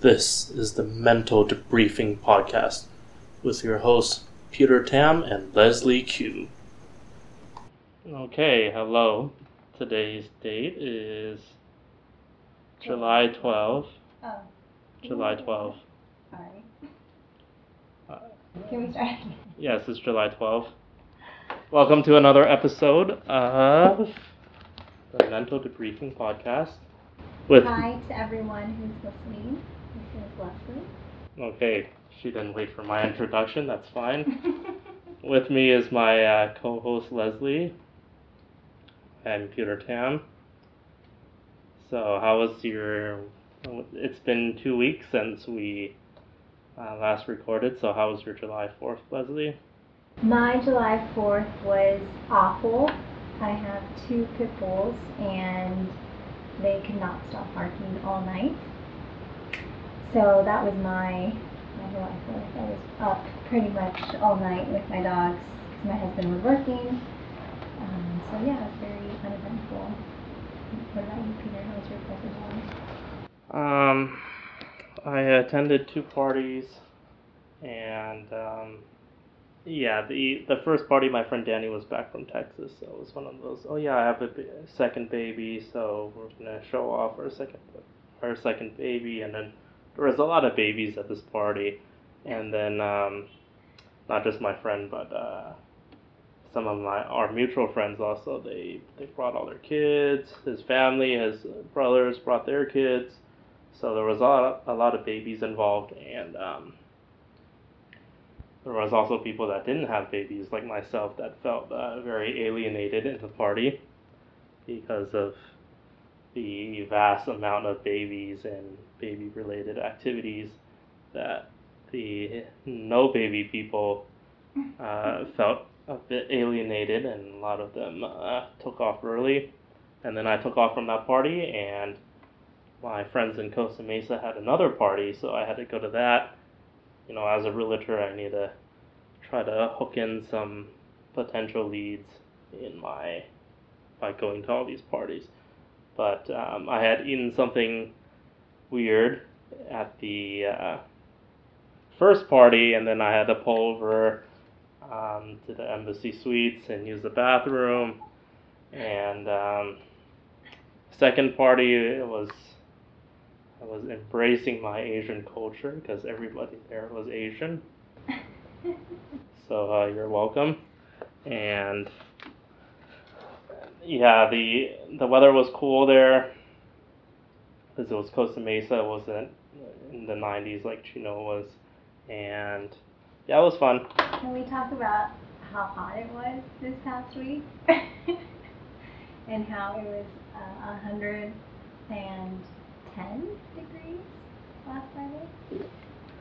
This is the Mental Debriefing Podcast with your hosts Peter Tam and Leslie Q. Okay, hello. Today's date is July 12th. Oh. July 12th. Sorry. Uh, Can we start? Yes, it's July 12th. Welcome to another episode of the Mental Debriefing Podcast with Hi to everyone who's listening. Leslie. Okay, she didn't wait for my introduction. That's fine. With me is my uh, co-host Leslie and Peter Tam. So, how was your? It's been two weeks since we uh, last recorded. So, how was your July Fourth, Leslie? My July 4th was awful. I have two pit bulls and they could not stop barking all night. So that was my, my July 4th. I was up pretty much all night with my dogs because my husband was working. Um, so yeah, it was very uneventful. What about you, Peter? How was your 4th of July? Um, I attended two parties, and um, yeah, the the first party, my friend Danny was back from Texas, so it was one of those. Oh yeah, I have a second baby, so we're gonna show off our second our second baby, and then there was a lot of babies at this party, and then um, not just my friend, but uh, some of my our mutual friends also. They they brought all their kids. His family, his brothers brought their kids. So there was a lot of, a lot of babies involved, and um, there was also people that didn't have babies, like myself, that felt uh, very alienated in the party because of the vast amount of babies and baby-related activities that the no baby people uh, felt a bit alienated, and a lot of them uh, took off early. And then I took off from that party, and my friends in Costa Mesa had another party, so I had to go to that. You know, as a realtor, I need to try to hook in some potential leads in my by going to all these parties. But um, I had eaten something weird at the uh, first party, and then I had to pull over um, to the embassy suites and use the bathroom. And um, second party, it was I was embracing my Asian culture because everybody there was Asian. So uh, you're welcome. And yeah, the the weather was cool there because it was Costa Mesa. It wasn't in the 90s like Chino was, and yeah, it was fun. Can we talk about how hot it was this past week? and how it was uh, 110 degrees last Friday?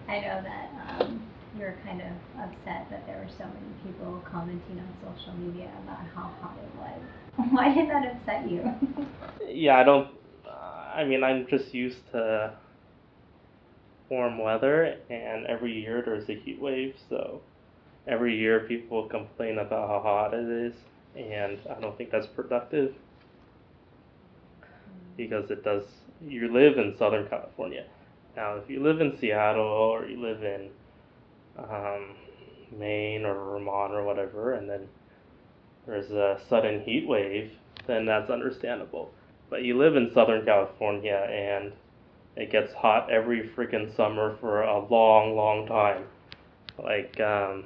I know that um, you were kind of upset that there were so many people commenting on social media about how hot it was. Why did that upset you? Yeah, I don't. Uh, I mean, I'm just used to warm weather, and every year there's a heat wave, so every year people complain about how hot it is, and I don't think that's productive because it does. You live in Southern California. Now, if you live in Seattle or you live in um, Maine or Vermont or whatever, and then there's a sudden heat wave, then that's understandable. But you live in Southern California and it gets hot every freaking summer for a long, long time. Like, um,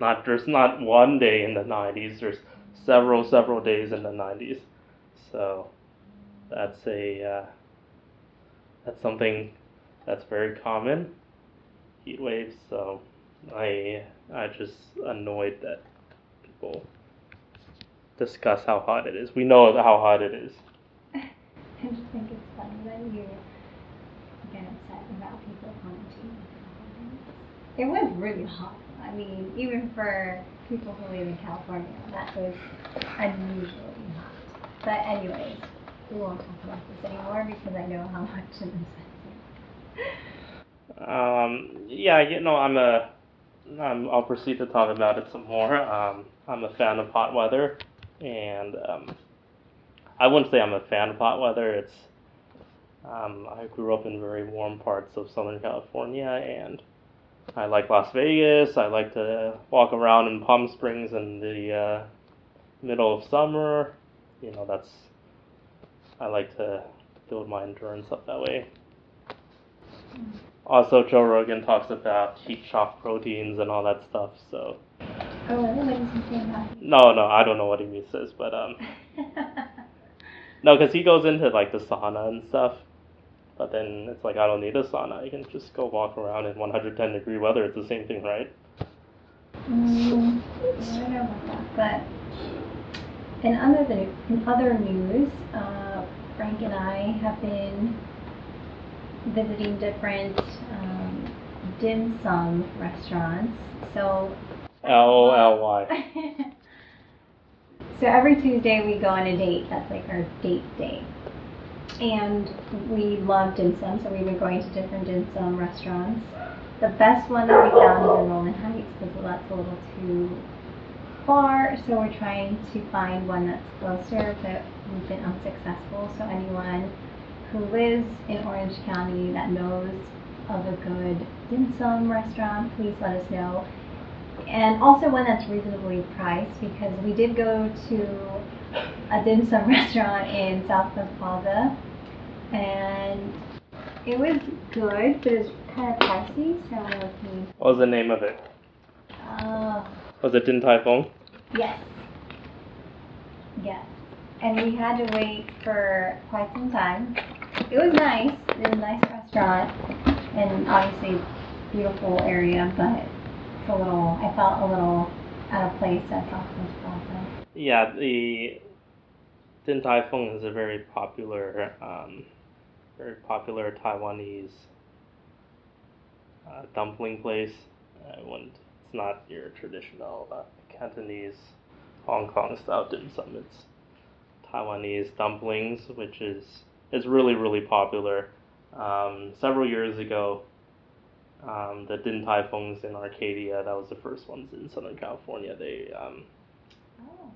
not there's not one day in the 90s. There's several, several days in the 90s. So that's a uh, that's something that's very common. Heat waves. So I I just annoyed that people discuss how hot it is. We know how hot it is. I just think it's funny that you get upset about people commenting on how hot it was really hot. I mean, even for people who live in California, that was unusually hot. But anyways, we won't talk about this anymore because I know how much it is. Um, yeah, you know, I'm a, I'm, I'll proceed to talk about it some more. Um, I'm a fan of hot weather, and um, I wouldn't say I'm a fan of hot weather. It's Um, I grew up in very warm parts of Southern California, and I like Las Vegas. I like to walk around in Palm Springs in the uh, middle of summer. You know, that's I like to build my endurance up that way. Also, Joe Rogan talks about heat shock proteins and all that stuff. So Oh, really? What does he say about no, no, I don't know what he says, but um, no, because he goes into like the sauna and stuff. But then it's like I don't need a sauna. I can just go walk around in 110 degree weather. It's the same thing, right? Mm, I don't know about that, but in other the, in other news, uh, Frank and I have been visiting different um, dim sum restaurants. So L L Y. so every Tuesday we go on a date. That's like our date day. And we love dim sum, so we've been going to different dim sum restaurants. The best one that we found is in Rowland Heights because that's a little too far, so we're trying to find one that's closer, but we've been unsuccessful. So anyone who lives in Orange County that knows of a good dim sum restaurant, please let us know. And also one that's reasonably priced because we did go to a dim sum restaurant in South Southwest Plaza and it was good, but it was kind of pricey, so looking. What was the name of it? Uh, Was it Din Tai Fung? yes. Yes. And we had to wait for quite some time. It was nice. It was a nice restaurant and obviously beautiful area, but it's a little, I felt a little out of place at Southwest Plaza. Yeah, the Din Tai Fung is a very popular, um, very popular Taiwanese uh, dumpling place. Uh, when it's not your traditional uh, Cantonese, Hong Kong style dim sum. It's Taiwanese dumplings, which is is really really popular. Um, several years ago, um, the Din Tai Fungs in Arcadia, that was the first ones in Southern California. They um, Oh,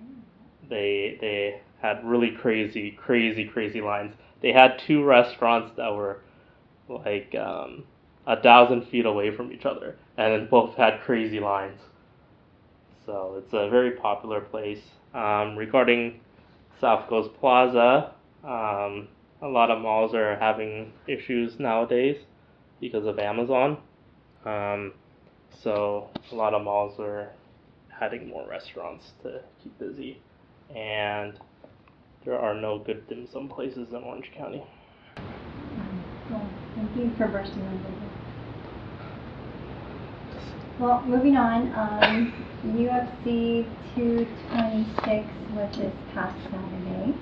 they they had really crazy crazy crazy lines they had two restaurants that were like um, a thousand feet away from each other and then both had crazy lines so it's a very popular place um, regarding south coast plaza um, a lot of malls are having issues nowadays because of amazon um, so a lot of malls are adding more restaurants to keep busy and there are no good dim sum places in Orange County. Well, thank you for bursting bubble. Well, moving on, um, UFC 226 was this past Saturday,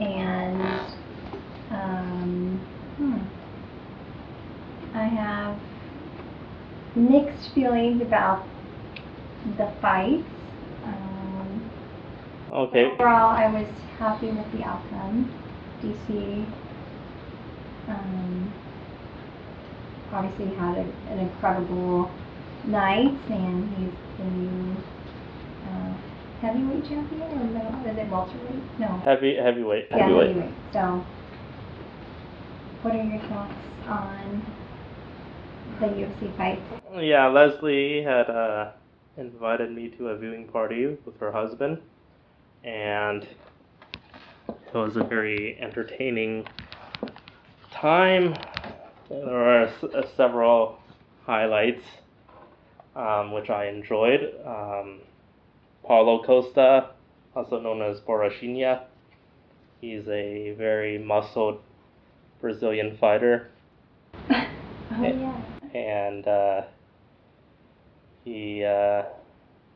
and um, hmm, I have mixed feelings about the fights. Um, Okay, Overall, I was happy with the outcome. DC um, obviously had a, an incredible night, and he's the new uh, heavyweight champion, or middle, is it welterweight? No, heavy heavyweight. yeah, heavyweight. So, what are your thoughts on the UFC fight? Yeah, Leslie had uh, invited me to a viewing party with her husband, and it was a very entertaining time. There were s- uh, several highlights um, which I enjoyed. Um, Paulo Costa, also known as Borrachinha, he's a very muscled Brazilian fighter oh yeah. and uh, he uh,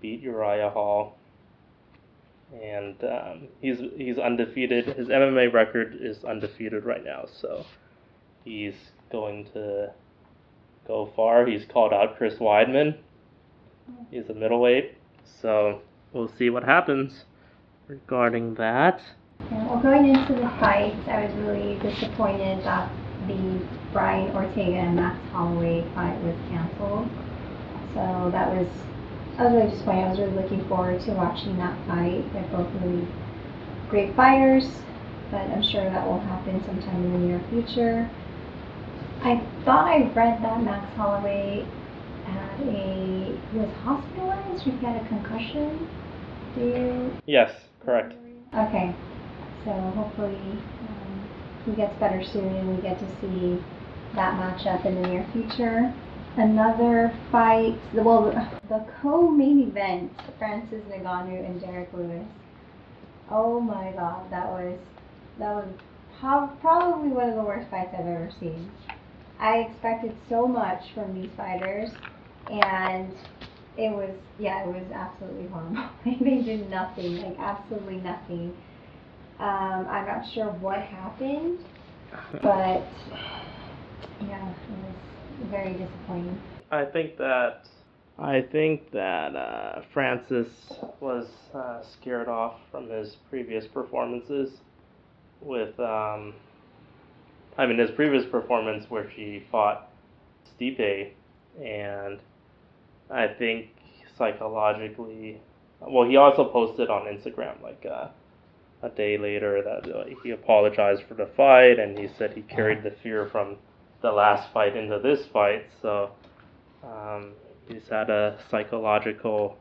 beat Uriah Hall, and um, he's he's undefeated. His MMA record is undefeated right now, so he's going to go far. He's called out Chris Weidman. He's a middleweight, so we'll see what happens regarding that. Yeah, well, going into the fight, I was really disappointed that the Brian Ortega and Max Holloway fight was canceled. So that was, I was really disappointed. I was really looking forward to watching that fight. They're both really great fighters. but I'm sure that will happen sometime in the near future. I thought I read that Max Holloway had a he was hospitalized. He had a concussion. Do you? Yes, correct. Okay, so hopefully um, he gets better soon and we get to see that matchup in the near future. Another fight, well, the co-main event, Francis Ngannou and Derrick Lewis. Oh my God, that was that was probably one of the worst fights I've ever seen. I expected so much from these fighters, and it was yeah, it was absolutely horrible. they did nothing, like absolutely nothing. Um, I'm not sure what happened, but yeah, it was very disappointing. I think that I think that uh, Francis was uh, scared off from his previous performances with um, I mean his previous performance where she fought Stipe and I think psychologically well he also posted on Instagram like uh, a day later that uh, he apologized for the fight and he said he carried the fear from the last fight into this fight so um, he's had a psychological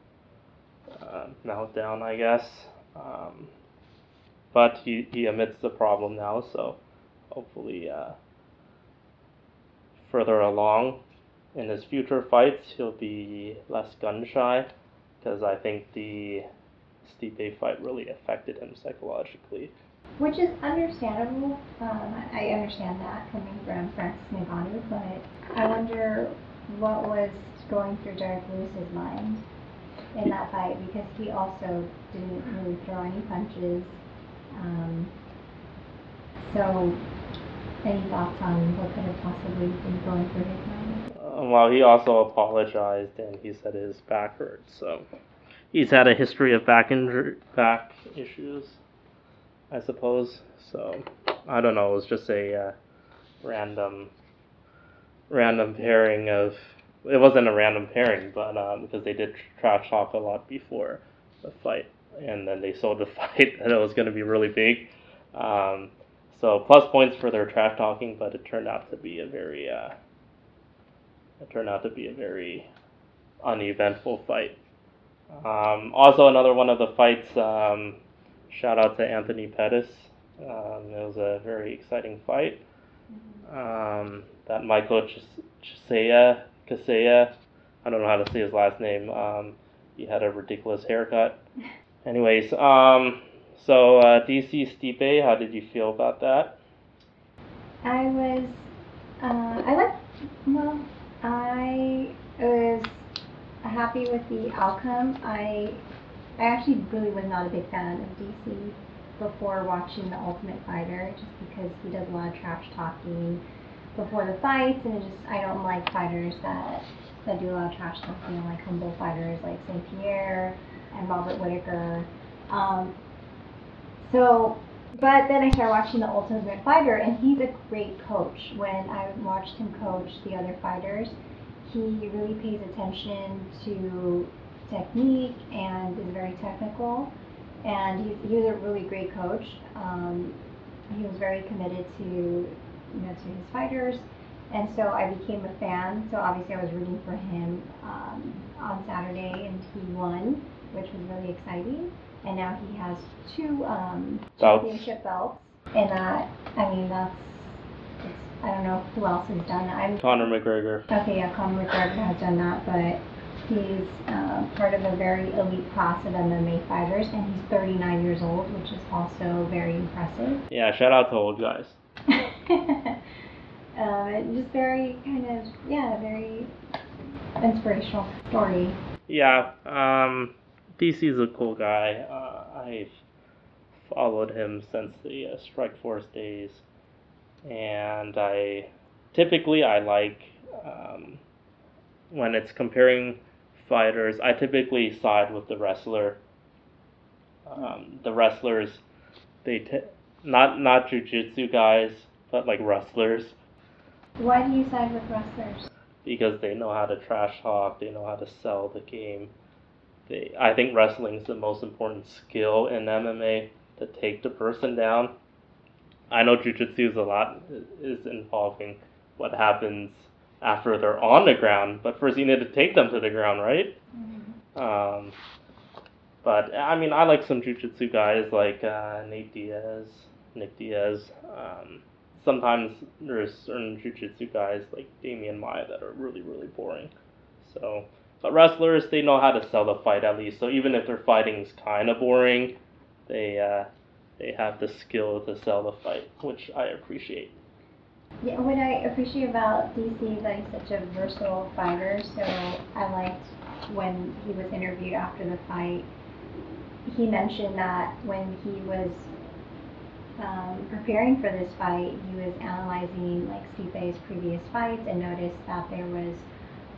uh, meltdown, I guess. Um, but he, he admits the problem now, so hopefully, uh, further along in his future fights, he'll be less gun shy because I think the Stipe fight really affected him psychologically. Which is understandable. Um, I understand that coming from Francis Ngannou, but I wonder what was going through Derrick Lewis's mind in that fight because he also didn't really throw any punches. Um, so, any thoughts on what could have possibly been going through his mind? Uh, well, he also apologized and he said his back hurt, so he's had a history of back injury, back issues, I suppose. So I don't know. It was just a uh, random, random pairing of. It wasn't a random pairing, but um, because they did trash talk a lot before the fight, and then they sold the fight that it was going to be really big. Um, so plus points for their trash talking, but it turned out to be a very uh, it turned out to be a very uneventful fight. Um, also, another one of the fights. Um, shout out to Anthony Pettis. Um, it was a very exciting fight. Um, that Michael Chis- Chiesa, I don't know how to say his last name. Um, he had a ridiculous haircut. Anyways, um, so uh, DC Stipe, how did you feel about that? I was, uh, I like, well, I was happy with the outcome. I, I actually really was not a big fan of DC before watching The Ultimate Fighter, just because he does a lot of trash talking before the fights, and it just I don't like fighters that that do a lot of trash talking. I like humble fighters like St. Pierre and Robert Whitaker. Um, so but then I started watching The Ultimate Fighter, and he's a great coach. When I watched him coach the other fighters, he really pays attention to technique and is very technical. And he's, he was a really great coach. Um, he was very committed to, you know, to his fighters. And so I became a fan. So obviously I was rooting for him um, on Saturday, and he won, which was really exciting and now he has two um, Belts. championship belts. And that, I mean, that's, I don't know who else has done that. I'm, Conor McGregor. okay, yeah, Conor McGregor has done that, but he's uh, part of a very elite class of MMA fighters, and he's 39 years old, which is also very impressive. Yeah, shout out to old guys. um, just very kind of, yeah, very inspirational story. Yeah, um, DC's a cool guy. Uh, I've followed him since the uh, Strikeforce days, and I typically I like um, when it's comparing fighters. I typically side with the wrestler. Um, the wrestlers, they t- not not jujitsu guys, but like wrestlers Why do you side with wrestlers? because they know how to trash talk, they know how to sell the game. They, I think wrestling is the most important skill in MMA to take the person down. I know jujitsu is a lot is involving what happens after they're on the ground, but first you need to take them to the ground, right? Mhm. Um, but I mean, I like some jujitsu guys like uh, Nate Diaz, Nick Diaz. Um, sometimes there's certain jujitsu guys like Demian Maia that are really really boring. So, but wrestlers they know how to sell the fight at least. So even if their fighting's kind of boring, they uh, they have the skill to sell the fight, which I appreciate. Yeah, what I appreciate about DC is that he's such a versatile fighter. So I liked when he was interviewed after the fight. He mentioned that when he was um, preparing for this fight, he was analyzing like Stipe's previous fights and noticed that there was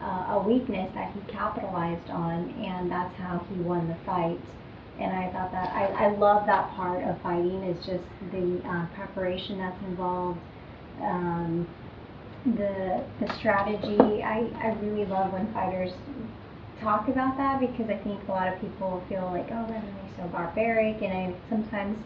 uh, a weakness that he capitalized on, and that's how he won the fight. And I thought that I, I love that part of fighting is just the uh, preparation that's involved, um, the the strategy. I, I really love when fighters talk about that because I think a lot of people feel like oh MMA so barbaric, and I sometimes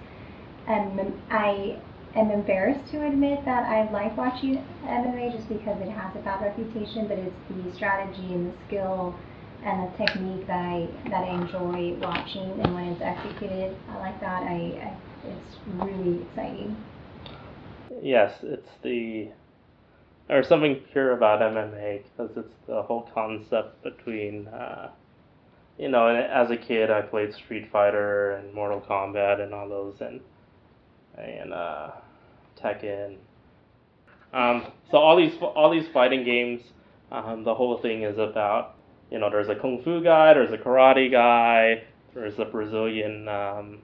am I am embarrassed to admit that I like watching MMA just because it has a bad reputation, but it's the strategy and the skill and a technique that I that I enjoy watching, and when it's executed I like that, I, I it's really exciting. Yes, it's the there's something pure about MMA because it's the whole concept between, uh, you know, as a kid I played Street Fighter and Mortal Kombat and all those and and uh, Tekken. Um, so all these all these fighting games, um, the whole thing is about, you know, there's a kung fu guy, there's a karate guy, there's a Brazilian um,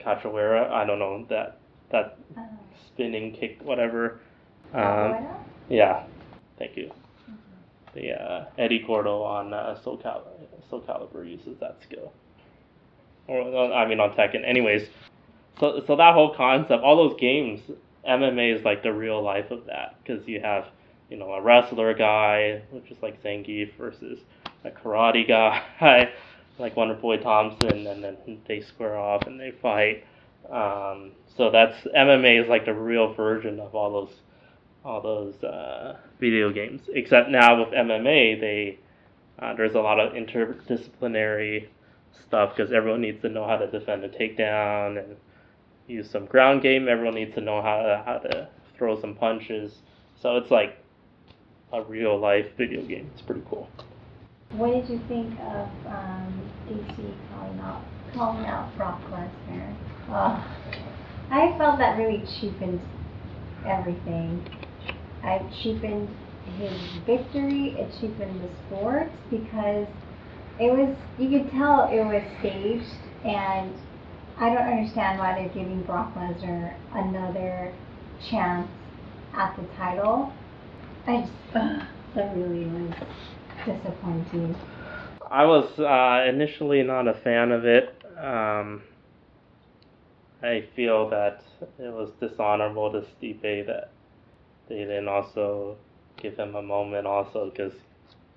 capoeira. I don't know that that Um, spinning kick whatever. Um, yeah, thank you. The uh, Eddie Gordo on uh, Soul, Cal- Soul Calibur uses that skill. Or I mean on Tekken. Anyways, so so that whole concept, all those games, MMA is like the real life of that because you have you know a wrestler guy, which is like Zangief versus a karate guy, like Wonder Boy Thompson, and then they square off and they fight. Um, so that's MMA is like the real version of all those all those uh, video games. Except now with MMA, they uh, there's a lot of interdisciplinary stuff because everyone needs to know how to defend a takedown and use some ground game. Everyone needs to know how to, how to throw some punches. So it's like a real life video game. It's pretty cool. What did you think of um, DC calling out calling out Brock Lesnar? Oh, I felt that really cheapened everything. I cheapened his victory. It cheapened the sport because it was you could tell it was staged, and I don't understand why they're giving Brock Lesnar another chance at the title. I just that really was disappointing. I was uh, initially not a fan of it. Um, I feel that it was dishonorable to Stipe that they didn't also give him a moment also because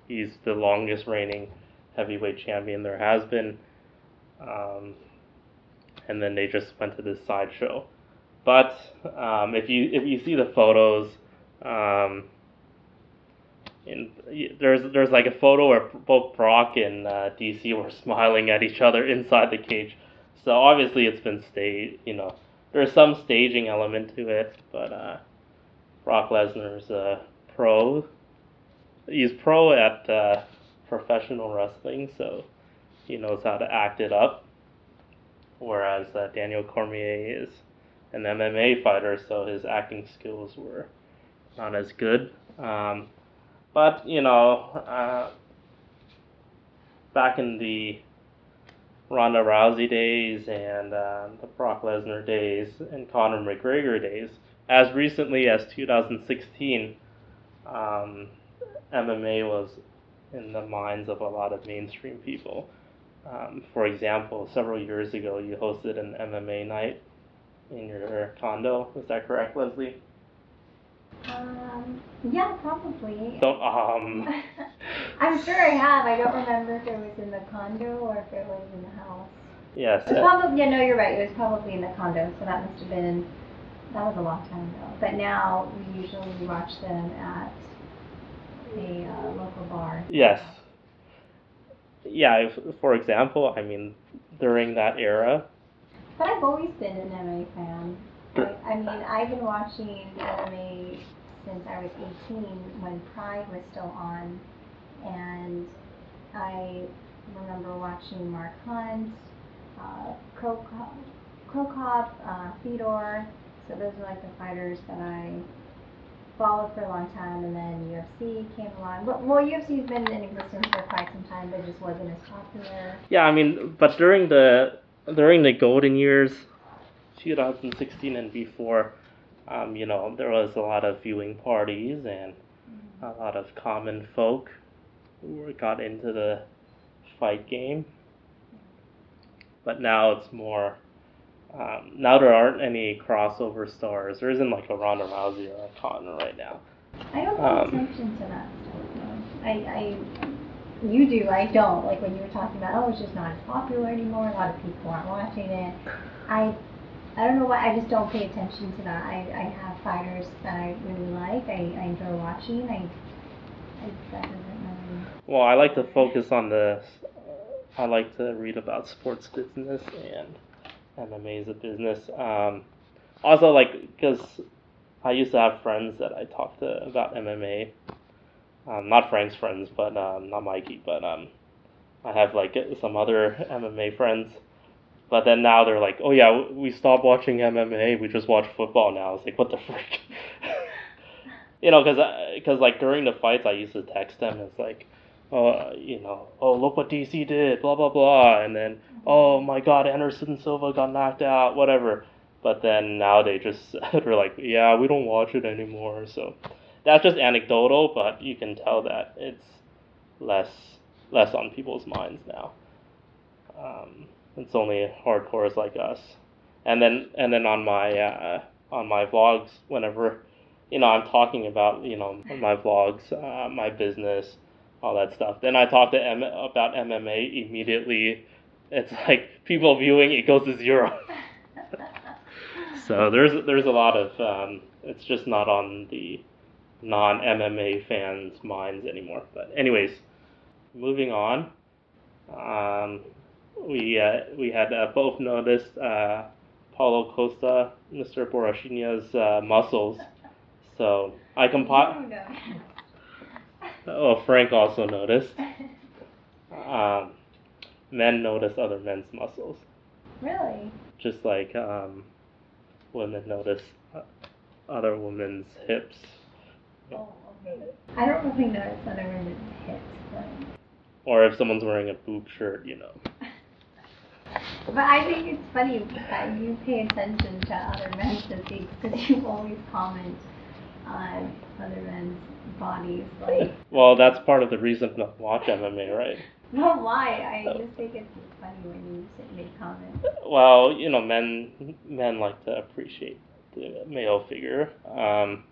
he's the longest reigning heavyweight champion there has been. Um, and then they just went to this sideshow. But um, if you if you see the photos, um, there's there's like a photo where both Brock and uh, DC were smiling at each other inside the cage. So obviously it's been staged. You know, there's some staging element to it, but uh, Brock Lesnar's a pro. He's pro at uh, professional wrestling, so he knows how to act it up. Whereas uh, Daniel Cormier is an MMA fighter, so his acting skills were not as good. Um, but you know, uh, back in the Ronda Rousey days and uh, the Brock Lesnar days and Conor McGregor days, as recently as 2016, um, MMA was in the minds of a lot of mainstream people. Um, for example, several years ago, you hosted an MMA night in your condo. Is that correct, Leslie? Um, yeah, probably. Don't um. I'm sure I have. I don't remember if it was in the condo or if it was in the house. Yes. It was probably, yeah, no, you're right. It was probably in the condo, so that must have been that was a long time ago. But now we usually watch them at a uh, local bar. Yes. Yeah, if, for example, I mean, during that era, But I've always been an MA fan. I, mean, I've been watching MMA since I was 18 when Pride was still on. And I remember watching Mark Hunt, uh, Cro Cop, Krokop uh, Fedor. So those were like the fighters that I followed for a long time. And then UFC came along. Well, well UFC's been in existence for quite some time, but it just wasn't as popular. yeah, I mean, but during the during the golden years, 2016 and before, um, you know, there was a lot of viewing parties and a lot of common folk who got into the fight game. But now it's more. Um, now there aren't any crossover stars. There isn't like a Ronda Rousey or a Conor right now. I don't pay Um, attention to that stuff. though. I, I, you do. I don't. Like when you were talking about, oh, it's just not as popular anymore. A lot of people aren't watching it. I, I don't know why. I just don't pay attention to that. I, I have fighters that I really like. I, I enjoy watching. I, I really. Well, I like to focus on the. I like to read about sports business and MMA is a business. Um, also, like, because I used to have friends that I talked to about MMA. Um, not Frank's friends, but um, not Mikey, but um, I have like some other MMA friends. But then now they're like, oh yeah, we stopped watching MMA. We just watch football now. It's like, what the frick? you know, because because like during the fights, I used to text them. It's like, oh, you know, oh look what DC did, blah blah blah, and then oh my God, Anderson Silva got knocked out, whatever. But then now they just they're like, yeah, we don't watch it anymore. So that's just anecdotal, but you can tell that it's less less on people's minds now. Um, it's only hardcores like us, and then and then on my uh, on my vlogs, whenever you know I'm talking about you know my vlogs, uh, my business, all that stuff. Then I talk to M- about MMA immediately. It's like people viewing it goes to zero. So there's there's a lot of um, it's just not on the non MMA fans' minds anymore. But anyways, moving on. Um, we uh, we had uh, both noticed uh, Paulo Costa, Mr. Borrachinha's uh, muscles. So I compiled. Oh, Frank also noticed. Um, men notice other men's muscles, really? just like um, women notice uh, other women's hips. Oh, okay. I don't really notice other women's hips, but. Or if someone's wearing a boob shirt, you know. But I think it's funny that you pay attention to other men's physiques because you always comment on other men's bodies. Like, Well, that's part of the reason to watch MMA, right? well, why? I just think it's funny when you sit make comments. Well, you know, men men like to appreciate the male figure, um,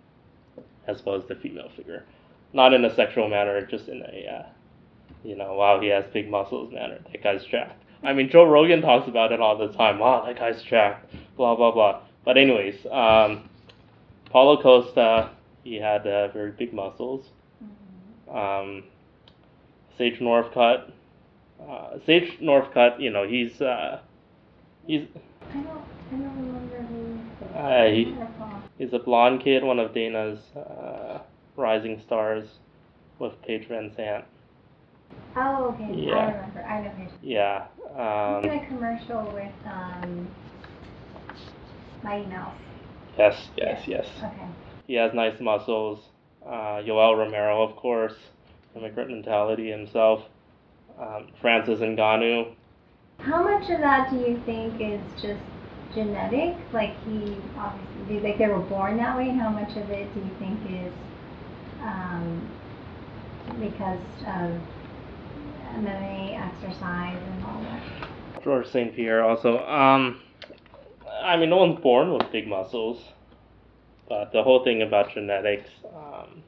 as well as the female figure, not in a sexual manner, just in a, uh, you know, wow, he has big muscles manner. That guy's jacked. I mean, Joe Rogan talks about it all the time. Wow, that guy's jacked. Blah blah blah. But anyways, um, Paulo Costa, he had uh, very big muscles. Um, Sage Northcutt. Uh, Sage Northcutt, you know, he's uh, he's I don't, I don't remember who. uh, he, he's a blonde kid, one of Dana's uh, rising stars with Paige VanZant. Oh, okay. Yeah. I remember. I know who. Yeah. Um, a commercial with um, Mighty Mouse. yes, yes, yes. Okay. He has nice muscles. Uh, Yoel Romero, of course, immigrant mentality himself. Um, Francis Ngannou. How much of that do you think is just genetic? Like he obviously, think they were born that way? And how much of it do you think is um, because of MMA exercise and all that? George St. Pierre also. Um, I mean, no one's born with big muscles, but the whole thing about genetics, um,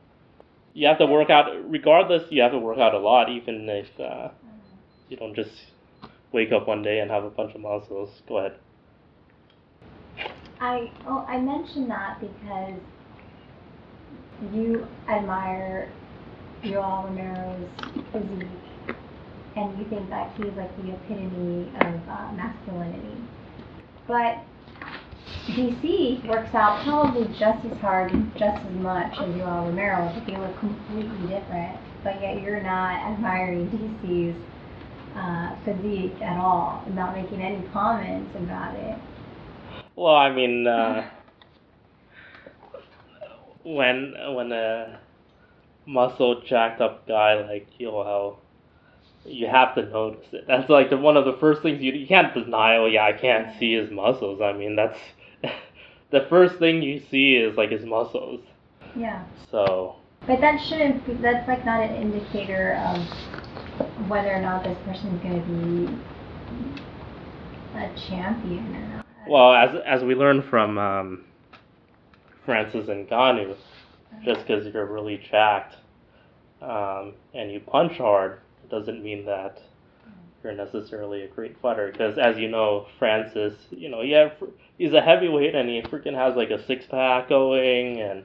you have to work out. Regardless, you have to work out a lot, even if uh, you don't just wake up one day and have a bunch of muscles. Go ahead. I oh I mentioned that because you admire Yoel Romero's physique, and you think that he's like the epitome of uh, masculinity. But DC works out probably just as hard, just as much as you Yoel Romero, but they look completely different. But yet you're not admiring DC's uh, physique at all, and not making any comments about it. Well, I mean, uh, when when a muscle jacked up guy like Yoel, you have to notice it. That's like the, one of the first things you you can't deny. Oh yeah, I can't see his muscles. I mean, that's the first thing you see is like his muscles. Yeah. So But that shouldn't be, that's like not an indicator of whether or not this person's going to be a champion or not. well, as as we learned from um, Francis Ngannou, just because you're really jacked um, and you punch hard doesn't mean that you're necessarily a great fighter. Because as you know, Francis, you know, yeah, he's a heavyweight and he freaking has like a six pack going and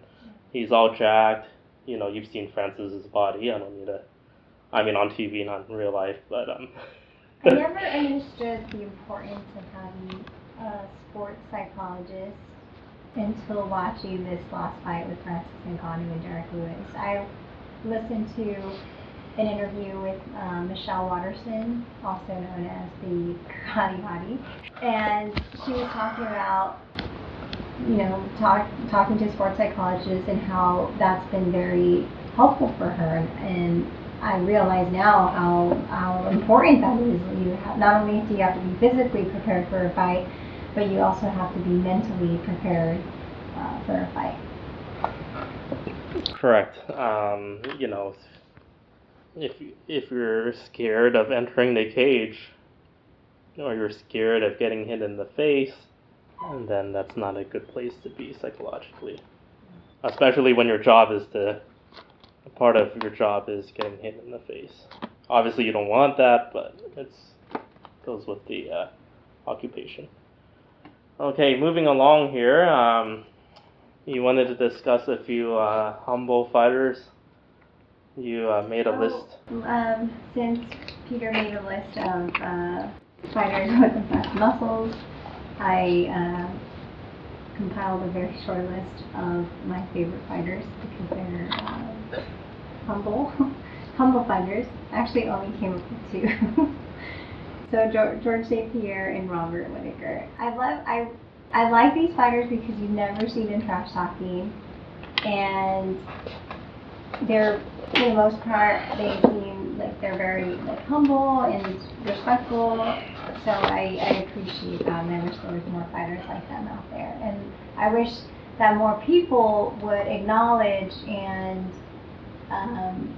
he's all jacked. You know, you've seen Francis's body. I don't need to. I mean, on TV, not in real life, but um. I never understood the importance of having a sports psychologist until watching this last fight with Francis Ngannou and Derrick Lewis. I listened to an interview with um, Michelle Waterson, also known as the Karate Hottie, and she was talking about, you know, talk, talking to sports psychologists and how that's been very helpful for her. And I realize now how how important that is. You have, not only do you have to be physically prepared for a fight, but you also have to be mentally prepared uh, for a fight. Correct. Um, you know, if if you're scared of entering the cage, or you're scared of getting hit in the face, then that's not a good place to be psychologically. Especially when your job is to, part of your job is getting hit in the face. Obviously, you don't want that, but it's goes with the uh, occupation. Okay, moving along here. Um, you wanted to discuss a few uh, humble fighters. You uh, made a Oh, list. Um, since Peter made a list of uh, fighters with the best muscles, I uh, compiled a very short list of my favorite fighters because they're uh, humble, humble fighters. Actually, only came up with two. so George, George St. Pierre and Robert Whitaker. I love I. I like these fighters because you've never seen them trash talking, and they're for the most part they seem like they're very like humble and respectful. So I, I appreciate that, and I wish there was more fighters like them out there. And I wish that more people would acknowledge and um,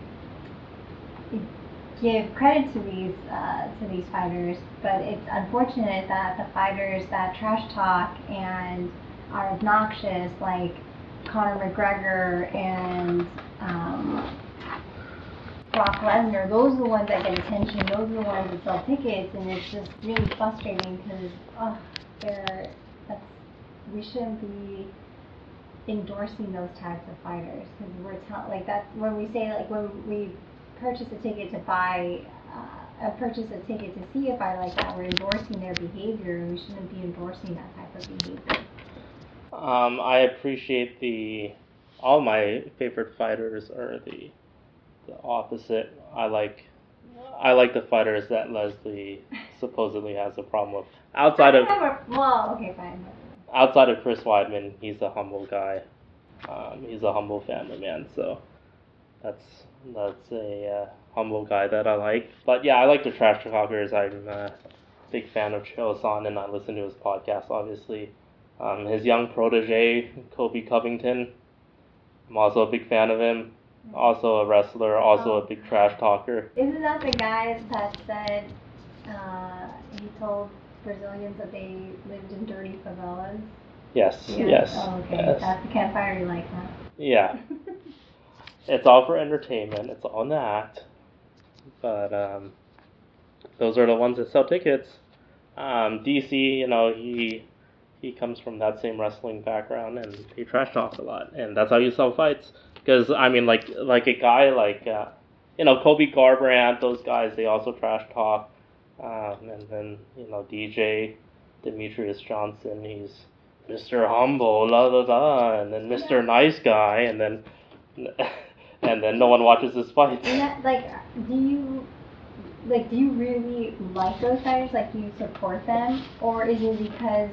give credit to these uh, to these fighters. But it's unfortunate that the fighters that trash talk and are obnoxious, like Conor McGregor and um, Brock Lesnar, those are the ones that get attention. Those are the ones that sell tickets, and it's just really frustrating because oh, they're that's we shouldn't be endorsing those types of fighters because we're tell like that when we say like when we purchase a ticket to buy uh, uh, purchase a ticket to see a fight like that, we're endorsing their behavior, we shouldn't be endorsing that type of behavior. Um, I appreciate the. All my favorite fighters are the, the opposite. I like, I like the fighters that Leslie supposedly has a problem with. Outside of I well, okay, fine. outside of Chris Weidman, he's a humble guy. Um, he's a humble family man, so that's that's a uh, humble guy that I like. But yeah, I like the trash talkers. I'm a big fan of Chael Sonnen, and I listen to his podcast, obviously. Um, his young protege, Colby Covington, I'm also a big fan of him. Also a wrestler, also a big trash talker. Isn't that the guy that said uh, he told Brazilians that they lived in dirty favelas? Yes, Yeah. yes, Oh, okay. yes. That's the campfire you like, huh? Yeah, it's all for entertainment. It's all act. But um, those are the ones that sell tickets. Um, DC, you know, he he comes from that same wrestling background, and he trash talks a lot, and that's how you sell fights. Because I mean, like like a guy like uh, you know Cody Garbrandt, those guys, they also trash talk, um, and then you know DJ Demetrious Johnson, he's Mr. Humble, la la la, and then Mr. Nice Guy, and then and then no one watches his fights. And that, like, do you like do you really like those fighters? Like, do you support them, or is it because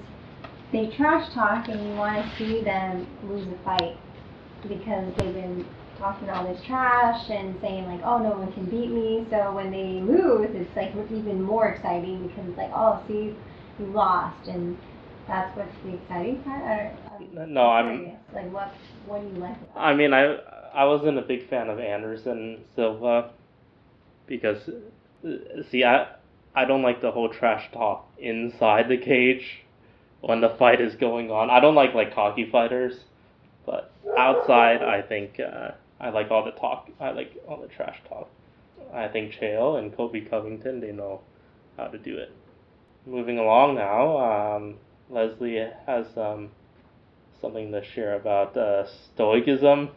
they trash talk and you want to see them lose a fight because they've been talking all this trash and saying like, oh, no one can beat me. So when they lose, it's like even more exciting because it's like, oh, see, you lost, and that's what's the exciting part. I don't, um, No, I'm- like what what do you like? About I mean, I I wasn't a big fan of Anderson Silva because see, I I don't like the whole trash talk inside the cage when the fight is going on. I don't like like cocky fighters, but outside, I think uh, I like all the talk. I like all the trash talk. I think Chael and Colby Covington they know how to do it. Moving along now, um, Leslie has um, something to share about uh, stoicism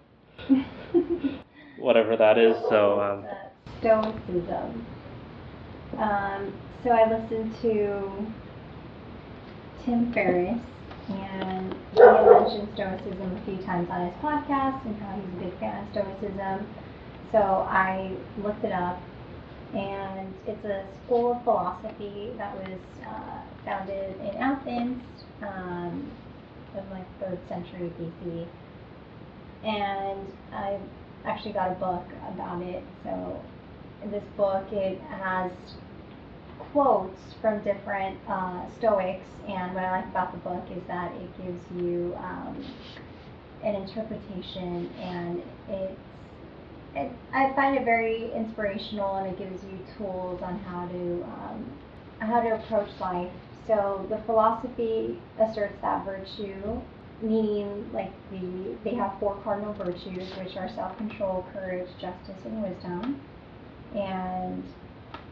whatever that is. So um, Stoicism. Um, so I listened to Tim Ferriss, and he had mentioned Stoicism a few times on his podcast and how he's a big fan of Stoicism. So I looked it up, and it's a school of philosophy that was uh, founded in Athens um, in like third century BC. And I actually got a book about it. So this book, it has quotes from different uh, Stoics, and what I like about the book is that it gives you um, an interpretation, and it's it, I find it very inspirational, and it gives you tools on how to um, how to approach life. So the philosophy asserts that virtue meaning like the they have four cardinal virtues which are self-control courage justice and wisdom and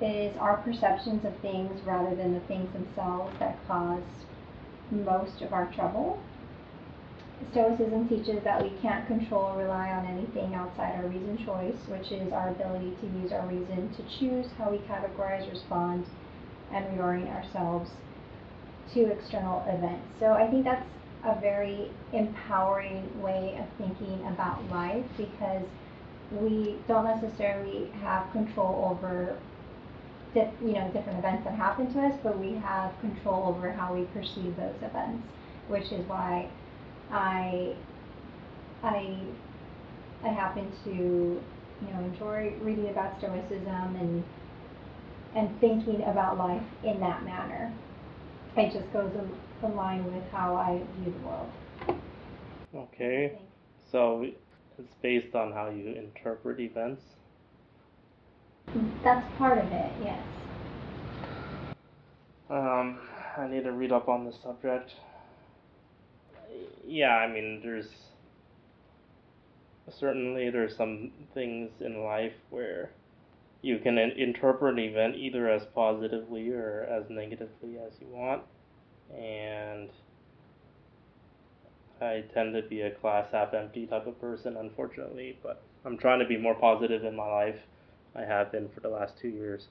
is our perceptions of things rather than the things themselves that cause most of our trouble. Stoicism teaches that we can't control or rely on anything outside our reason choice which is our ability to use our reason to choose how we categorize respond and reorient ourselves to external events. So i think that's a very empowering way of thinking about life because we don't necessarily have control over you know different events that happen to us, but we have control over how we perceive those events, which is why I I I happen to you know enjoy reading about stoicism and and thinking about life in that manner. It just goes in, in line with how I view the world. okay, so it's based on how you interpret events. That's part of it, yes. Um, I need to read up on the subject. Yeah, I mean, there's certainly there's some things in life where you can in- interpret an event either as positively or as negatively as you want, and I tend to be a class half empty type of person, unfortunately, but I'm trying to be more positive in my life. I have been for the last two years.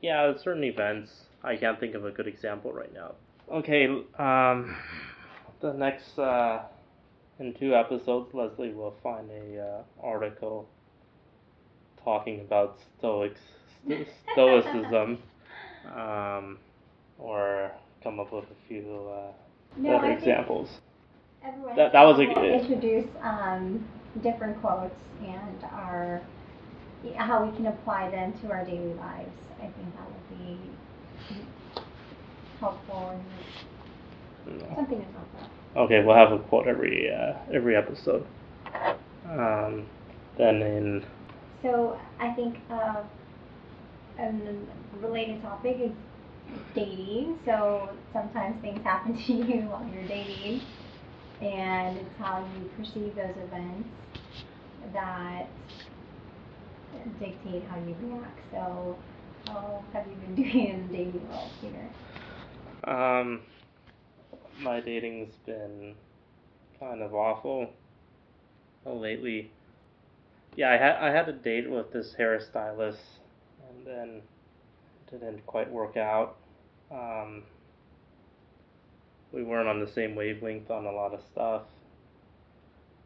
Yeah, certain events. I can't think of a good example right now. Okay, um, the next uh, in two episodes, Leslie will find a uh, article talking about Stoics, sto- Stoicism, um, or come up with a few uh, No, better I examples. That- that was a- introduce um, different quotes and our how we can apply them to our daily lives. I think that would be helpful and No. something to talk about. Okay, we'll have a quote every uh, every episode. Um, then in So I think uh, a related topic is dating. So sometimes things happen to you while you're dating, and it's how you perceive those events that dictate how you react. So how have you been doing in the dating world, Peter? um, my dating's been kind of awful lately. Yeah, I had I had a date with this hairstylist, and then it didn't quite work out. Um, we weren't on the same wavelength on a lot of stuff.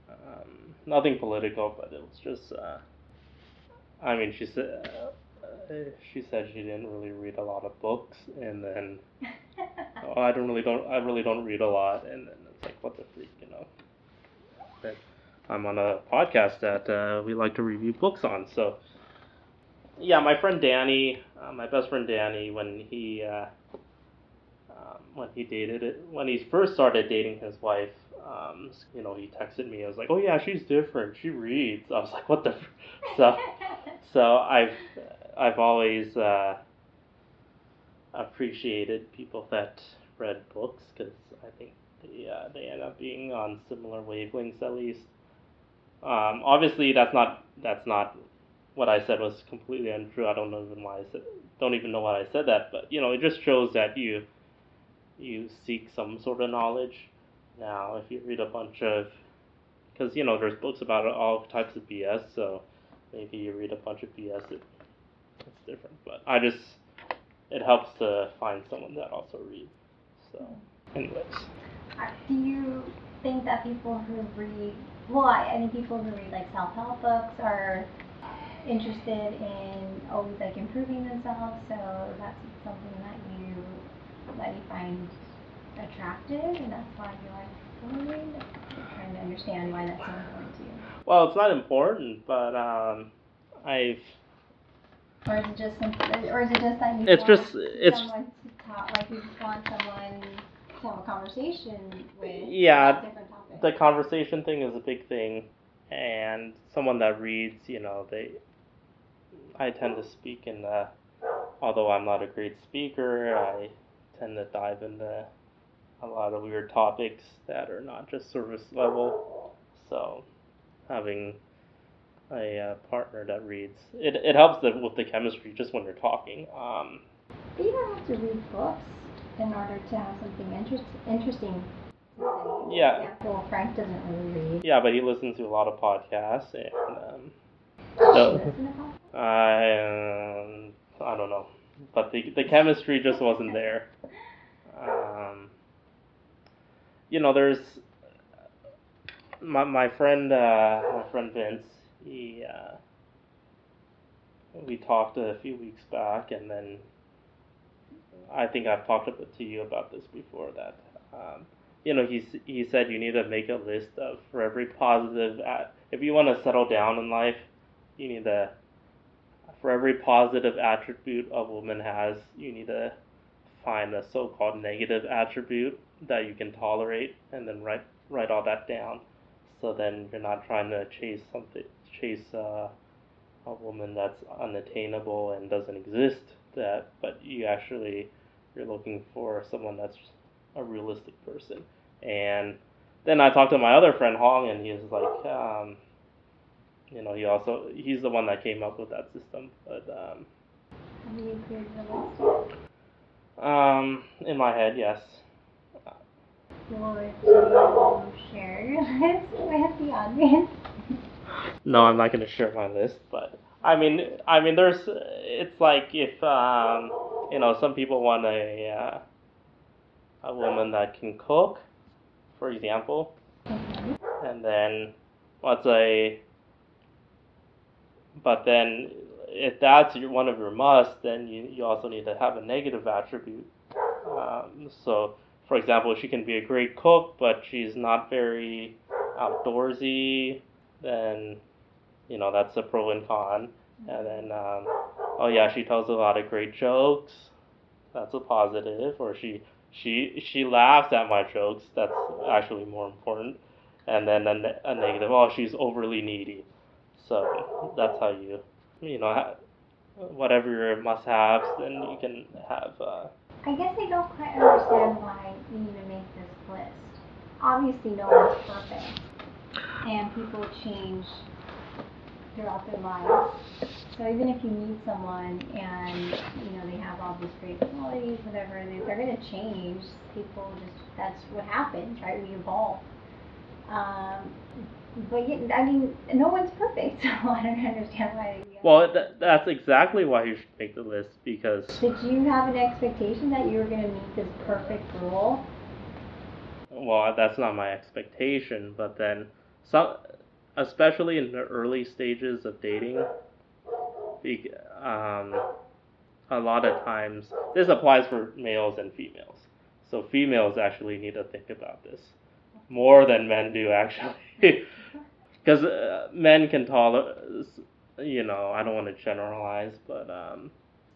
Um, nothing political, but it was just. Uh, I mean, she said uh, she said she didn't really read a lot of books, and then oh, I don't really don't I really don't read a lot, and then it's like what the freak, you know. But I'm on a podcast that uh, we like to review books on, so yeah, my friend Danny, uh, my best friend Danny, when he uh, um, when he dated it, when he first started dating his wife, um, you know, he texted me. I was like, "Oh yeah, she's different. She reads." I was like, "What the?" So, so I've I've always uh, appreciated people that read books because I think they uh, they end up being on similar wavelengths at least. Um, obviously, that's not that's not what I said was completely untrue. I don't know even why I said don't even know why I said that, but you know, it just shows that you you seek some sort of knowledge. Now, if you read a bunch of because you know there's books about all types of BS, so maybe you read a bunch of BS, it, it's different. But I just it helps to find someone that also reads. So, anyways. Uh, Do you think that people who read, well, I, think people who read like self-help books are interested in always like improving themselves, so that's something that you, that you find attractive, and that's why you like read? I'm trying to understand why that's so important to you. Well, it's not important, but um, I've Or is it just simple, or is it just that you It's want just- it's- someone to talk, like you just want someone to have a conversation with Yeah, the conversation thing is a big thing, and someone that reads, you know, they. I tend to speak in the. Although I'm not a great speaker, I tend to dive into a lot of weird topics that are not just service level. So, having a uh, partner that reads it, it helps the, with the chemistry just when you're talking. Um, you don't have to read books in order to have something interest, interesting. Yeah. Example, Frank doesn't really read. yeah, but he listens to a lot of podcasts, and um, So- he listen to podcasts? I um, I don't know, but the the chemistry just wasn't there. Um, you know, there's my my friend uh, my friend Vince. He uh, we talked a few weeks back, and then I think I've talked to you about this before. That um, you know, he he said you need to make a list of for every positive. At, if you want to settle down in life, you need to for every positive attribute a woman has, you need to find a so-called negative attribute that you can tolerate, and then write write all that down. So then you're not trying to chase something, chase uh, a woman that's unattainable and doesn't exist. That, but you actually you're looking for someone that's a realistic person. And then I talked to my other friend Hong, and he was like. Um, you know, he also he's the one that came up with that system. But um, Have you created a list? um, in my head, yes. You share your list with the audience? No, I'm not gonna share my list, but I mean, I mean, there's it's like if um, you know, some people want a uh, a woman that can cook, for example, Mhm. and then let's say, but then if that's your one of your musts, then you, you also need to have a negative attribute. Um, so, for example, she can be a great cook, but she's not very outdoorsy. Then, you know, that's a pro and con. And then, um, oh yeah, she tells a lot of great jokes. That's a positive. Or she she she laughs at my jokes. That's actually more important. And then a, a negative. Oh, she's overly needy. So that's how you you know ha- whatever your must-haves, then you can have. Uh, I guess I don't quite understand why you need to make this list. Obviously, no one's perfect, and people change throughout their lives. So even if you meet someone and you know they have all these great qualities, whatever, they, they're gonna change. People just that's what happens, right? We evolve. Um, but yeah, I mean, no one's perfect, so I don't understand why. Well, th- that's exactly why you should make the list because Did you have an expectation that you were gonna meet this perfect rule? well, that's not my expectation. But then, some, especially in the early stages of dating, um, a lot of times this applies for males and females. So females actually need to think about this more than men do actually, because uh, men can tolerate. You know, I don't want to generalize, but um,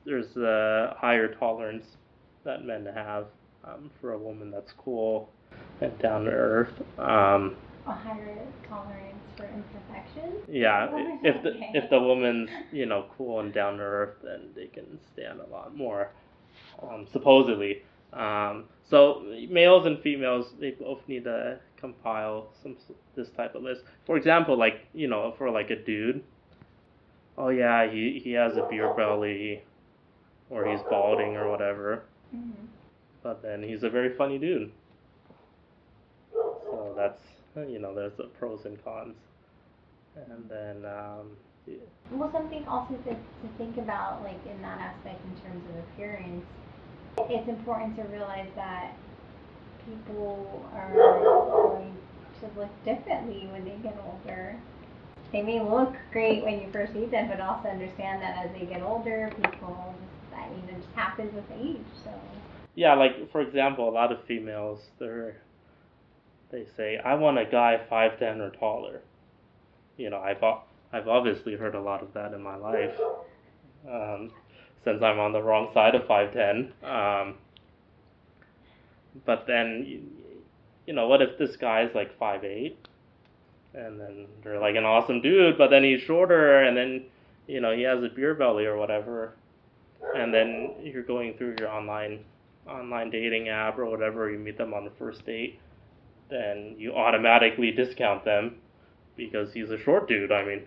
there's a higher tolerance that men have um, for a woman that's cool and down to earth. Um, A higher tolerance for imperfection? yeah, Oh, if the okay. if the woman's you know cool and down to earth, then they can stand a lot more, um, supposedly. Um, so males and females, they both need to compile some this type of list. For example, like you know, for like a dude, oh yeah, he he has a beer belly, or he's balding or whatever, Mhm. but then he's a very funny dude. So that's you know, there's the pros and cons, and then um, yeah. Well, something also to, to think about, like in that aspect in terms of appearance, it's important to realize that people are look differently when they get older. They may look great when you first meet them, but also understand that as they get older, people, that mean, it just happens with age, so. Yeah, like for example, a lot of females they're they say I want a guy five ten or taller. You know, I've I've obviously heard a lot of that in my life, um, since I'm on the wrong side of five ten. Um, but then, you, know, what if this guy's like five eight, and then they're like an awesome dude, but then he's shorter, and then you know he has a beer belly or whatever, and then you're going through your online online dating app or whatever, you meet them on the first date, then you automatically discount them because he's a short dude. I mean,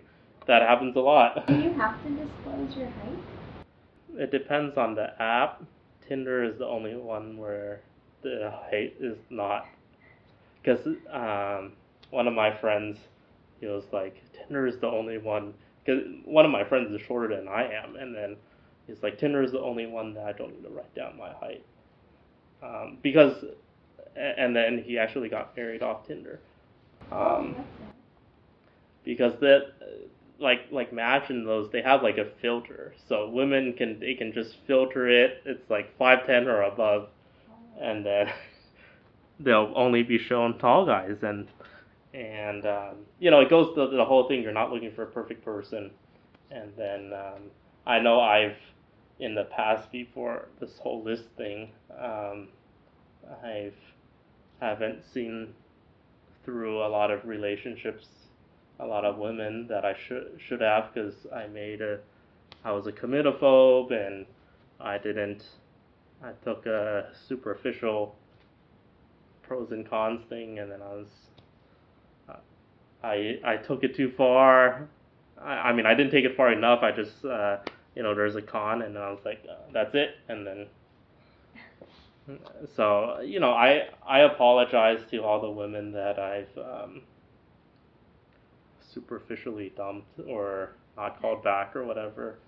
that happens a lot. Do you have to disclose your height? It depends on the app. Tinder is the only one where the height is not. Because um, one of my friends, he was like, Tinder is the only one. Because one of my friends is shorter than I am, and then he's like, Tinder is the only one that I don't need to write down my height. Um, because, and then he actually got married off Tinder. Um, because that like like match and those they have like a filter so women can they can just filter it it's like 510 or above and then they'll only be shown tall guys and and um, you know it goes to the whole thing you're not looking for a perfect person. And then um, i know i've in the past before this whole list thing um, i've haven't seen through a lot of relationships a lot of women that I should should have because I made a I was a committophobe and I didn't I took a superficial pros and cons thing and then I was I I took it too far. I, I mean I didn't take it far enough. I just uh, you know there's a con and then I was like uh, that's it and then so you know I I apologize to all the women that I've um, superficially dumped or not called back or whatever.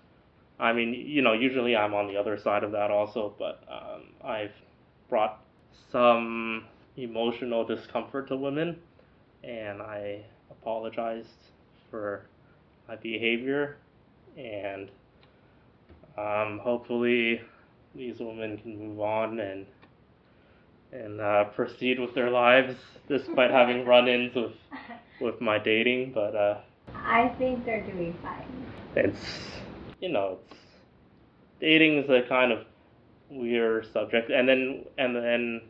I mean, you know, usually I'm on the other side of that also, but um, I've brought some emotional discomfort to women, and I apologized for my behavior, and um, hopefully these women can move on and and uh, proceed with their lives despite having run-ins with with my dating, but uh, I think they're doing fine. it's you know it's dating is a kind of weird subject, and then and then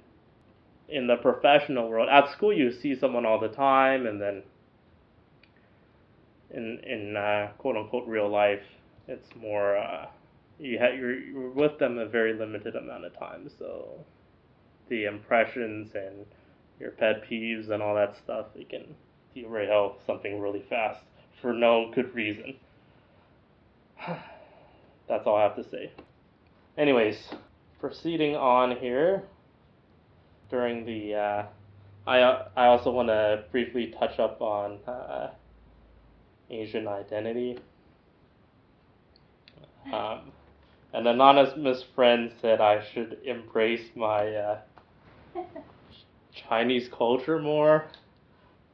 in the professional world, at school you see someone all the time, and then in in uh, quote unquote real life, it's more uh, you ha- you're you're with them a very limited amount of time, so the impressions and your pet peeves and all that stuff it can derail something really fast for no good reason. that's all I have to say. Anyways, proceeding on here. During the, uh, I I also want to briefly touch up on uh, Asian identity. Um, an anonymous friend said I should embrace my uh, Chinese culture more,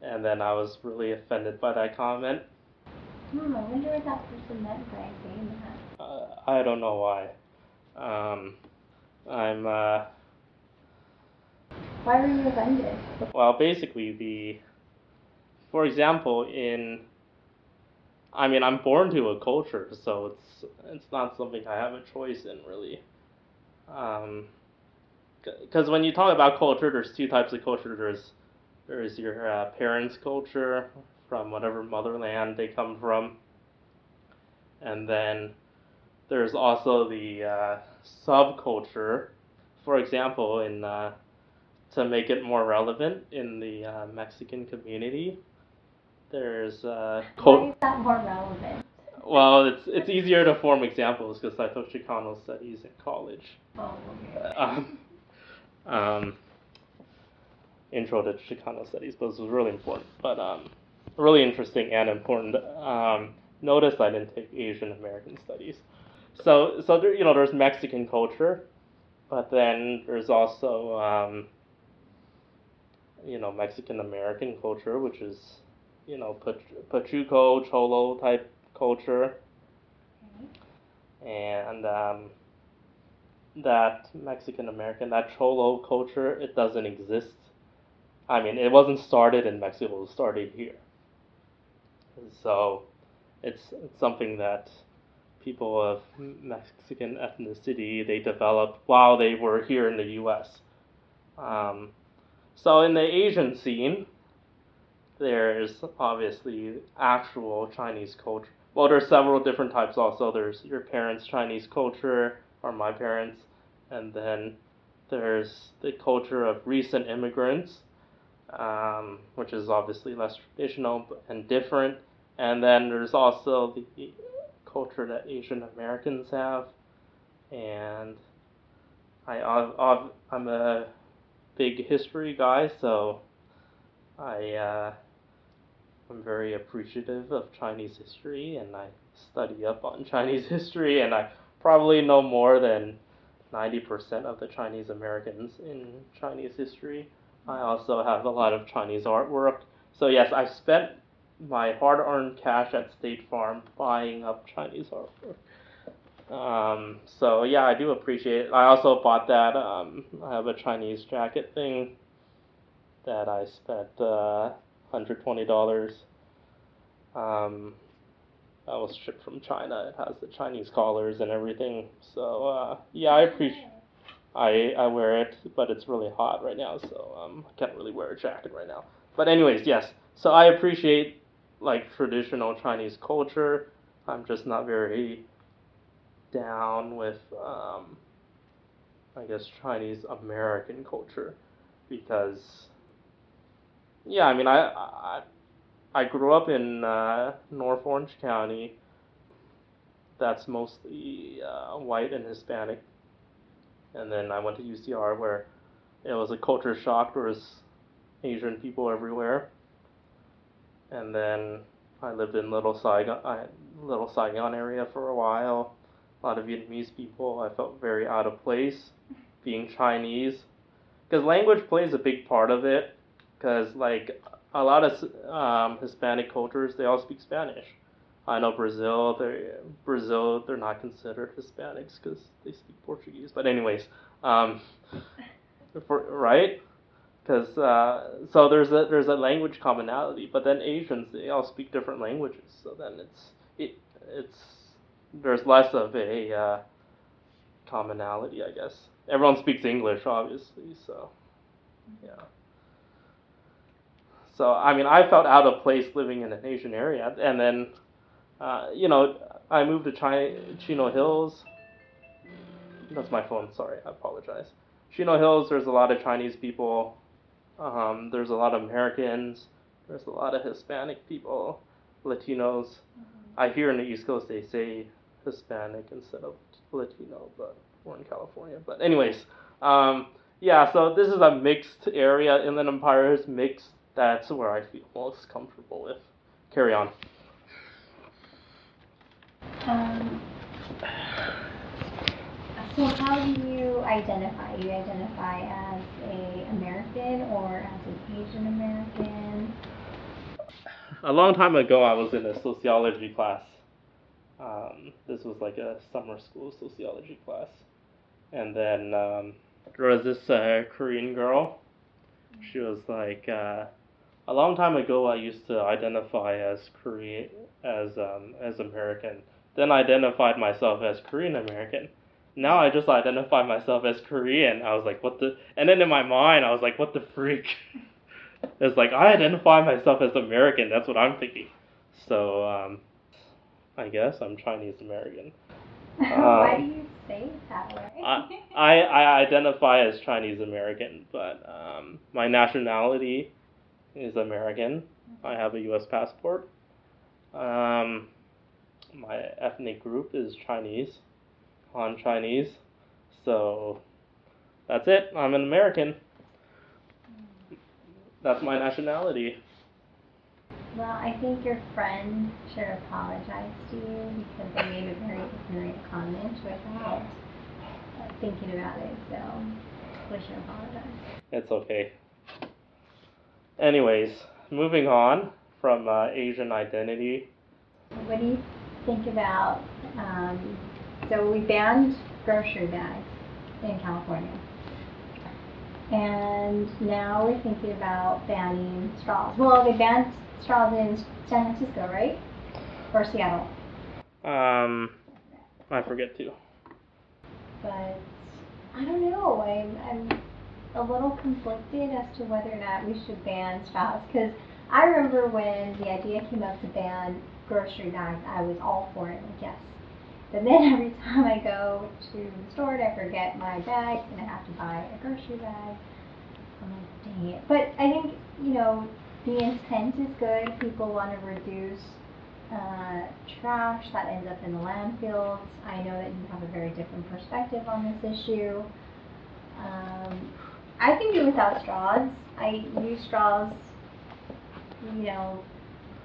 and then I was really offended by that comment. Hmm, I wonder what that person meant by saying that. Uh, I don't know why. Um, I'm uh, Why were you offended? well, basically the, for example, in. I mean, I'm born to a culture, so it's it's not something I have a choice in really. Um, because when you talk about culture, there's two types of culture. There's there's your uh, parents' culture from whatever motherland they come from, and then there's also the uh, subculture. For example, in uh, to make it more relevant in the uh, Mexican community, there's uh, Why is that more relevant? well, it's it's easier to form examples because I took Chicano studies in college. Oh, okay. Um, um, intro to Chicano studies, but this was really important. But um, really interesting and important. Um, notice I didn't take Asian American studies. So so there, you know there's Mexican culture, but then there's also um, you know Mexican American culture, which is you know Pach- Pachuco Cholo type culture and um, that Mexican American, that Cholo culture, it doesn't exist. I mean, it wasn't started in Mexico; it was started here. So, it's, it's something that people of Mexican ethnicity they developed while they were here in the U.S. Um, so, in the Asian scene, there's obviously actual Chinese culture. Well, there's several different types also. There's your parents' Chinese culture, or my parents, and then there's the culture of recent immigrants, um, which is obviously less traditional and different. And then there's also the culture that Asian Americans have, and I I've, I'm a big history guy, so I. Uh, I'm very appreciative of Chinese history and I study up on Chinese history and I probably know more than 90% of the Chinese Americans in Chinese history. I also have a lot of Chinese artwork. So yes, I spent my hard-earned cash at State Farm buying up Chinese artwork. Um, so yeah, I do appreciate it. I also bought that. Um, I have a Chinese jacket thing that I spent uh, hundred twenty dollars. Um, that was shipped from China. It has the Chinese collars and everything. So uh, yeah, I appreciate. I I wear it, but it's really hot right now, so um, I can't really wear a jacket right now. But anyways, yes. So I appreciate like traditional Chinese culture. I'm just not very down with um, I guess Chinese American culture because yeah, I mean, I I, I grew up in uh, North Orange County. That's mostly uh, white and Hispanic, and then I went to UCR where it was a culture shock. There was Asian people everywhere, and then I lived in Little Saigon, I, Little Saigon area for a while. A lot of Vietnamese people. I felt very out of place, being Chinese, because language plays a big part of it because like a lot of um, Hispanic cultures, they all speak Spanish. I know Brazil, they Brazil, they're not considered Hispanics because they speak Portuguese. But anyways, um, for, right? Because uh, so there's a there's a language commonality, but then Asians they all speak different languages. So then it's it it's there's less of a uh, commonality, I guess. Everyone speaks English, obviously. So yeah. So I mean, I felt out of place living in an Asian area, and then, uh, you know, I moved to China, Chino Hills. That's my phone. Sorry, I apologize. Chino Hills. There's a lot of Chinese people. Um, there's a lot of Americans. There's a lot of Hispanic people, Latinos. I hear in the East Coast they say Hispanic instead of Latino, but we're in California. But anyways, um, yeah. So this is a mixed area. Inland Empire is mixed. That's where I feel most comfortable with. Carry on. Um, so how do you identify? You identify as a American or as an Asian American? A long time ago, I was in a sociology class. Um, this was like a summer school sociology class, and then um, there was this uh, Korean girl. She was like, uh, a long time ago, I used to identify as Korean, as um, as American. Then identified myself as Korean American. Now I just identify myself as Korean. I was like, what the? And then in my mind, I was like, what the freak? it's like I identify myself as American. That's what I'm thinking. So um, I guess I'm Chinese American. Why do you say it that way? I, I I identify as Chinese American, but um, my nationality is American. I have a U.S. passport. Um, my ethnic group is Chinese, Han Chinese. So that's it. I'm an American. That's my nationality. Well, I think your friend should apologize to you because they made a very ignorant comment without thinking about it. So we should apologize. It's okay. Anyways, moving on from uh, Asian identity. What do you think about? Um, so we banned grocery bags in California, and now we're thinking about banning straws. Well, they banned straws in San Francisco, right? Or Seattle. Um, I forget too. But I don't know. I'm, I'm a little conflicted as to whether or not we should ban straws because I remember when the idea came up to ban grocery bags, I was all for it. Like yes. But then every time I go to the store I forget my bags and I have to buy a grocery bag, I'm like, dang it. But I think you know the intent is good. People want to reduce uh, trash that ends up in the landfills. I know that you have a very different perspective on this issue. Um, I can do without straws. I use straws, you know,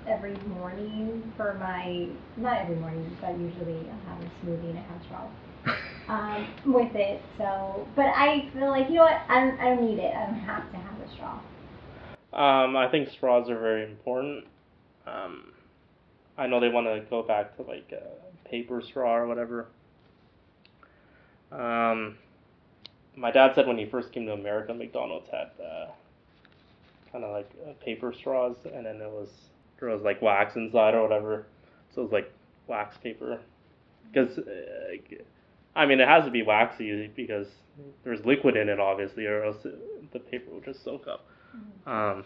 every morning for my, not every morning, but usually I'll have a smoothie and I have straws um, with it. So, but I feel like, you know what, I don't, I don't need it. I don't have to have a straw. Um, I think straws are very important. Um, I know they want to go back to like a paper straw or whatever. Um, my dad said when he first came to America, McDonald's had uh, kind of like uh, paper straws, and then it was there was like wax inside or whatever, so it was like wax paper. Because uh, I mean, it has to be waxy because there's liquid in it, obviously, or else it, the paper would just soak up. Um,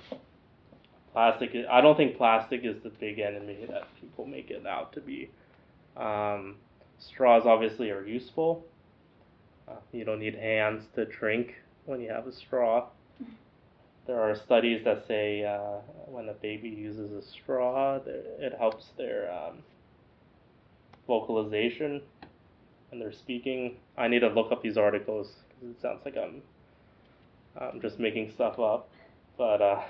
plastic. I don't think plastic is the big enemy that people make it out to be. Um, straws obviously are useful. Uh, you don't need hands to drink when you have a straw. There are studies that say uh, when a baby uses a straw, it helps their um, vocalization and their speaking. I need to look up these articles because it sounds like I'm, I'm just making stuff up, but uh,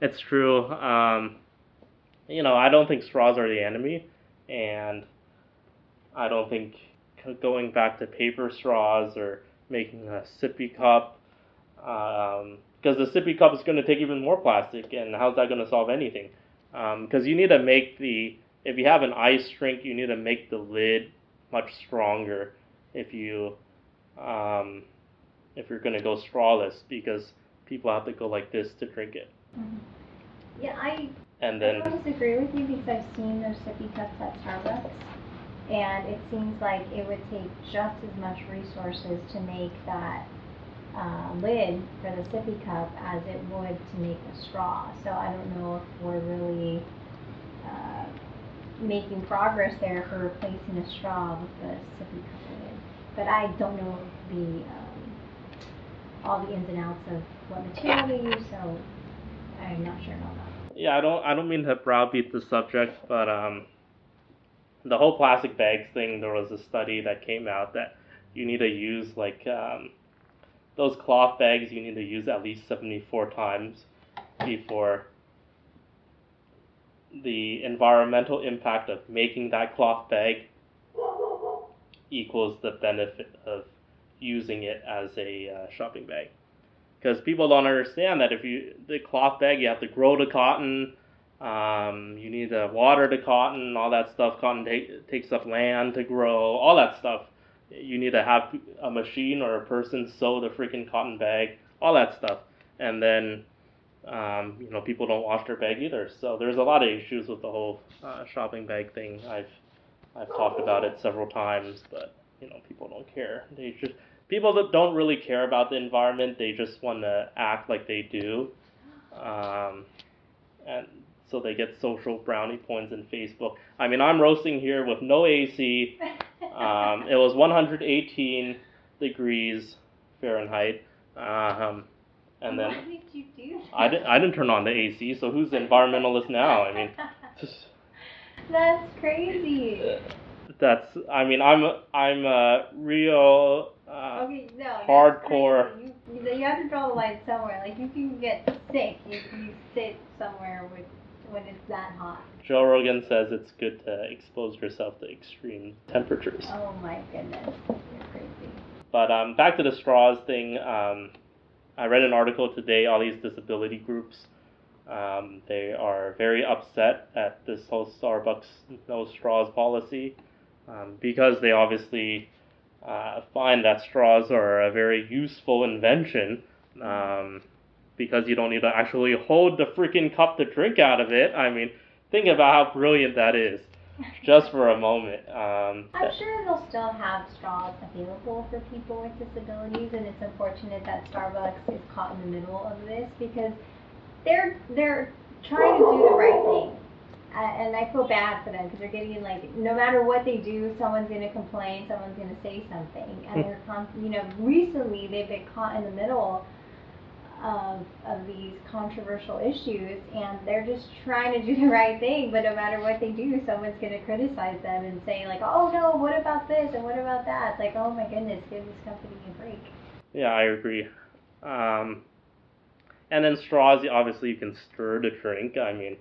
it's true. Um, you know, I don't think straws are the enemy, and I don't think going back to paper straws or making a sippy cup, because um, the sippy cup is going to take even more plastic, and how's that going to solve anything? Because um, you need to make the, if you have an ice drink, you need to make the lid much stronger if you, um, if you're going to go strawless, because people have to go like this to drink it. Mm-hmm. Yeah, I. And then. I don't disagree with you because I've seen those sippy cups at Starbucks and it seems like it would take just as much resources to make that uh, lid for the sippy cup as it would to make a straw. So I don't know if we're really uh, making progress there for replacing a straw with the sippy cup lid. But I don't know the um, all the ins and outs of what material they use, so I'm not sure about that. Yeah, I don't I don't mean to browbeat the subject, but um, the whole plastic bags thing. There was a study that came out that you need to use like um, those cloth bags. You need to use at least seventy four times before the environmental impact of making that cloth bag equals the benefit of using it as a uh, shopping bag. Because people don't understand that if you the cloth bag, you have to grow the cotton. Um, you need to water the cotton, all that stuff. Cotton take, takes up land to grow, all that stuff. You need to have a machine or a person sew the freaking cotton bag, all that stuff. And then, um, you know, people don't wash their bag either. So there's a lot of issues with the whole uh, shopping bag thing. I've I've talked about it several times, but you know, people don't care. They just people that don't really care about the environment. They just want to act like they do, um, and so they get social brownie points in Facebook. I mean, I'm roasting here with no AC. Um, it was 118 degrees Fahrenheit, um, and then Why did you do that? I didn't I didn't turn on the AC. So who's the environmentalist now? I mean. That's crazy. That's. I mean, I'm. I'm a real. Uh, Okay, no. hardcore. You, you, have to draw the line somewhere. Like you can get sick if you sit somewhere with when it's that hot. Joe Rogan says it's good to expose yourself to extreme temperatures. Oh my goodness, you're crazy. But um, back to the straws thing. Um, I read an article today. All these disability groups, um, they are very upset at this whole Starbucks no straws policy um, because they obviously uh, find that straws are a very useful invention. Um, because you don't need to actually hold the freaking cup to drink out of it. I mean, think about how brilliant that is, just for a moment. Um, I'm sure they'll still have straws available for people with disabilities, and it's unfortunate that Starbucks is caught in the middle of this because they're they're trying to do the right thing, and I feel bad for them because they're getting like no matter what they do, someone's gonna complain, someone's gonna say something, and they're con- you know recently they've been caught in the middle of, of these controversial issues and they're just trying to do the right thing but no matter what they do someone's going to criticize them and say like oh no what about this and what about that it's like oh my goodness give this company a break yeah, I agree. Um, and then straws, obviously, you can stir the drink. I mean,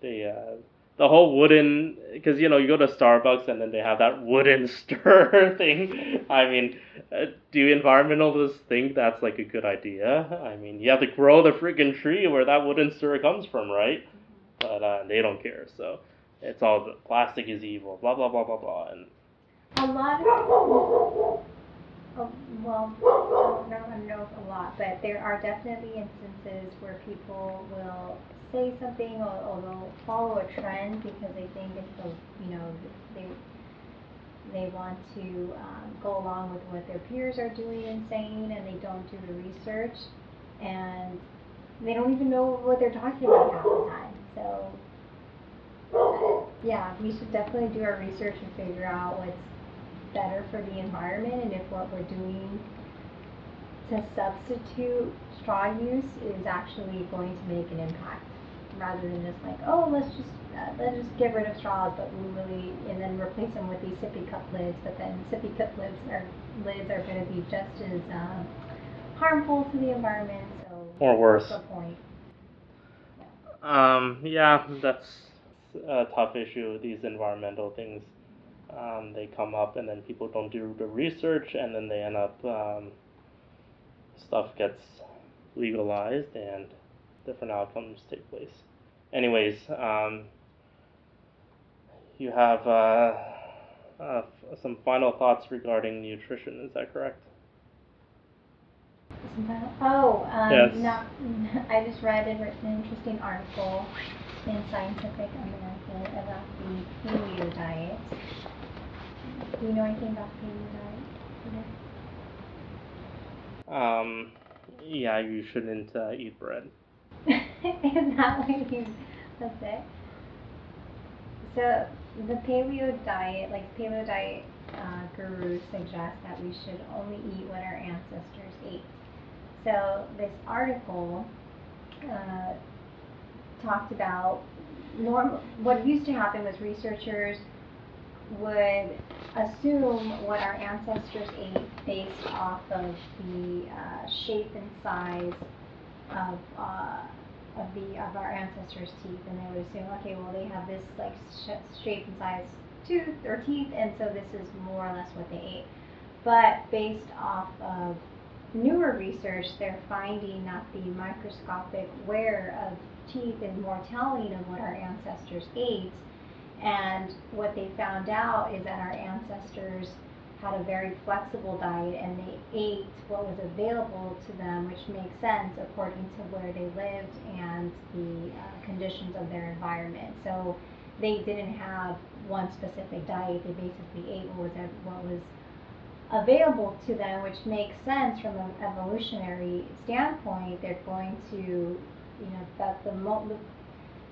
they uh, the whole wooden because you know you go to Starbucks and then they have that wooden stir thing. I mean, uh, do environmentalists think that's like a good idea? I mean, you have to grow the freaking tree where that wooden stir comes from, right? But uh, they don't care, so it's all the plastic is evil, blah blah blah blah blah, and a lot of oh, well I don't know if a lot but there are definitely instances where people will say something or, or they'll follow a trend because they think it's the you know they they want to um, go along with what their peers are doing and saying and they don't do the research. And they don't even know what they're talking about half the time. So yeah we should definitely do our research and figure out what's better for the environment and if what we're doing to substitute straw use is actually going to make an impact rather than just like oh let's just uh, let's just get rid of straws but we really and then replace them with these sippy cup lids but then sippy cup lids are lids are going to be just as uh, harmful to the environment so or worse. the point Um, yeah, that's a tough issue. These environmental things, um, they come up, and then people don't do the research, and then they end up um, stuff gets legalized, and different outcomes take place. Anyways, um, you have uh, uh, some final thoughts regarding nutrition. Is that correct? Oh, um, Yes. not, I just read an interesting article in Scientific American about the paleo diet. Do you know anything about paleo diet? Um, yeah, you shouldn't uh, eat bread. Is that what you, that's it? So, the paleo diet, like paleo diet uh, gurus suggest that we should only eat what our ancestors ate. So, this article uh, talked about norm. What used to happen was researchers would assume what our ancestors ate based off of the uh, shape and size of uh, of the of our ancestors' teeth, and they would assume, okay, well they have this like sh- shape and size tooth or teeth, and so this is more or less what they ate. But based off of newer research, they're finding that the microscopic wear of teeth is more telling of what our ancestors ate. And what they found out is that our ancestors had a very flexible diet and they ate what was available to them, which makes sense according to where they lived and the uh, conditions of their environment. So they didn't have one specific diet. They basically ate what was what was available to them, which makes sense from an evolutionary standpoint. They're going to, you know, that the, mo- the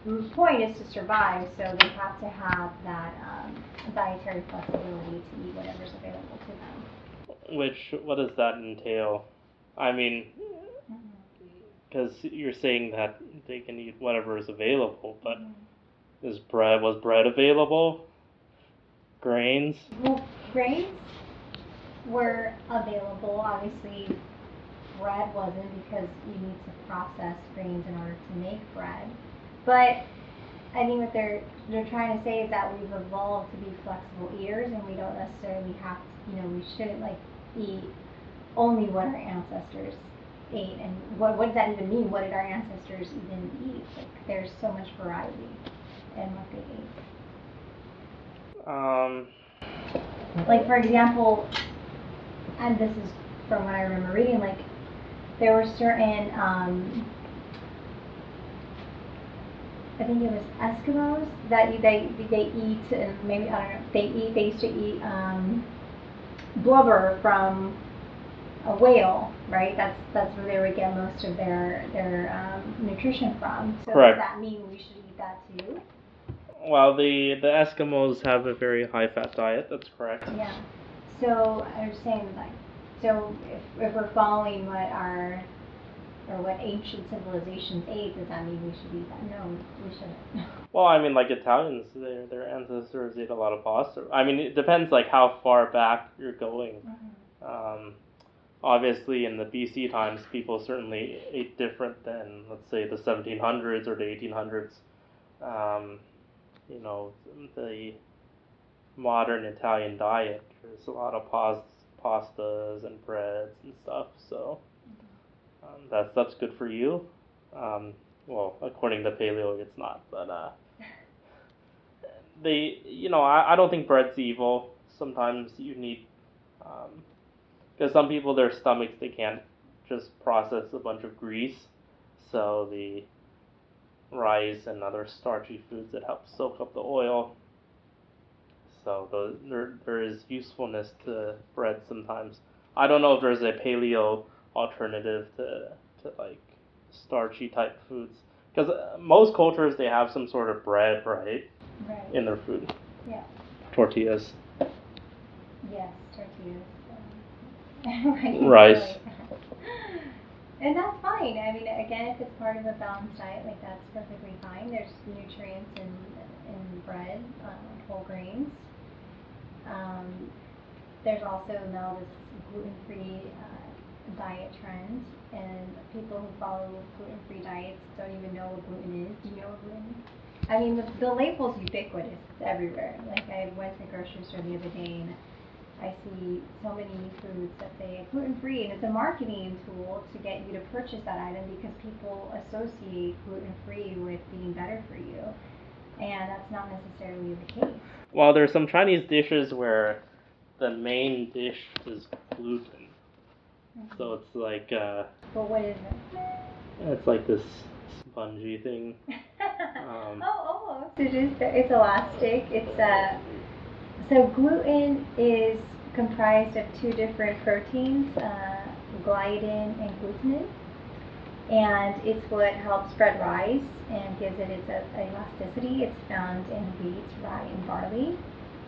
point is to survive, so they have to have that um, dietary flexibility to eat whatever's available to them. Which, what does that entail? I mean, because you're saying that they can eat whatever is available, but is bread was bread available? Grains? Well, grains were available. Obviously, bread wasn't because you need to process grains in order to make bread. But I think what they're they're trying to say is that we've evolved to be flexible eaters, and we don't necessarily have to. You know, we shouldn't like eat only what our ancestors ate. And what what does that even mean? What did our ancestors even eat? Like, there's so much variety in what they ate. Um, Like for example, and this is from what I remember reading, like there were certain, um, I think it was Eskimos that they they eat, and maybe I don't know, they eat. They used to eat um, blubber from a whale, right? That's that's where they would get most of their their um, nutrition from. So Correct. does that mean we should eat that too? well, the the Eskimos have a very high fat diet. That's correct. Yeah. So I was saying like, so if, if we're following what our or what ancient civilizations ate, does that mean we should eat that? No, we shouldn't. Well, I mean, like Italians, their their ancestors ate a lot of pasta. I mean, it depends like how far back you're going. Um, obviously, in the BC times, people certainly ate different than, let's say, the 1700s or the 1800s. Um, you know, the modern Italian diet, there's a lot of pas- pastas and breads and stuff. So um, that's that's good for you. Um, well, according to paleo, it's not, but uh, they, you know, I, I don't think bread's evil. Sometimes you need, because some people their stomachs they can't just process a bunch of grease, so the rice and other starchy foods that help soak up the oil. So the, there there is usefulness to bread sometimes. I don't know if there's a paleo alternative to to like starchy type foods because most cultures they have some sort of bread right Right. in their food. Yeah. Tortillas. Yes, tortillas. um, right, Rice. And that's fine. I mean, again, if it's part of a balanced diet, like that's perfectly fine. There's nutrients in in bread, um, whole grains. Um, there's also now this gluten-free uh, diet trend, and people who follow gluten-free diets don't even know what gluten is. Do you know what gluten is? I mean, the, the label's ubiquitous. It's everywhere. Like, I went to the grocery store the other day, and I see so many foods that say gluten-free, and it's a marketing tool to get you to purchase that item because people associate gluten-free with being better for you, and that's not necessarily the case. Well, there's some Chinese dishes where the main dish is gluten. So it's like uh, But what is it? it's like this spongy thing. Um, oh, almost. It is. It's elastic. It's uh, so gluten is comprised of two different proteins, uh, gliadin and glutenin, and it's what helps bread rise and gives it its uh, elasticity. It's found in wheat, rye, and barley.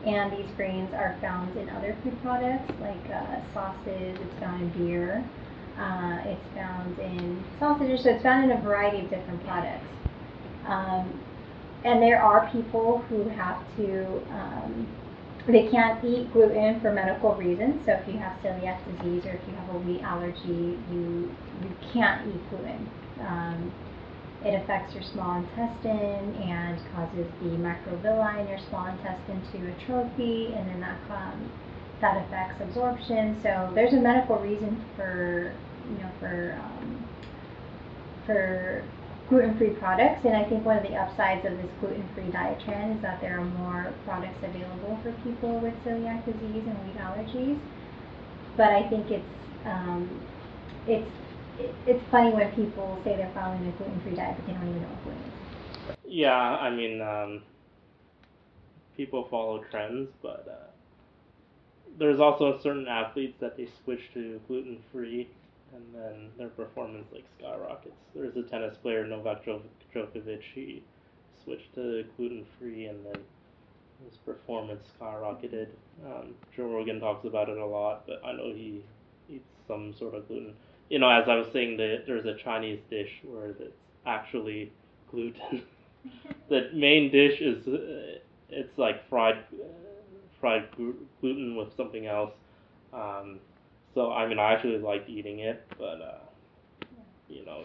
And these grains are found in other food products like uh, sauces. It's found in beer. Uh, it's found in sausages. So it's found in a variety of different products. Um, and there are people who have to um, they can't eat gluten for medical reasons. So if you have celiac disease or if you have a wheat allergy, you you can't eat gluten. Um, it affects your small intestine and causes the microvilli in your small intestine to atrophy, and then that um, that affects absorption. So there's a medical reason for you know for um, for gluten-free products, and I think one of the upsides of this gluten-free diet trend is that there are more products available for people with celiac disease and wheat allergies. But I think it's um, it's it, it's funny when people say they're following a gluten-free diet, but they don't even know what gluten is. Yeah, I mean, um, people follow trends, but uh, there's also certain athletes that they switch to gluten free, and then their performance like skyrockets. There's a tennis player Novak Djokovic. He switched to gluten free, and then his performance skyrocketed. Um, Joe Rogan talks about it a lot, but I know he eats some sort of gluten. You know, as I was saying, the, there's a Chinese dish where it's actually gluten. the main dish is uh, it's like fried uh, fried gluten with something else. Um, so I mean, I actually like eating it, but uh, you know,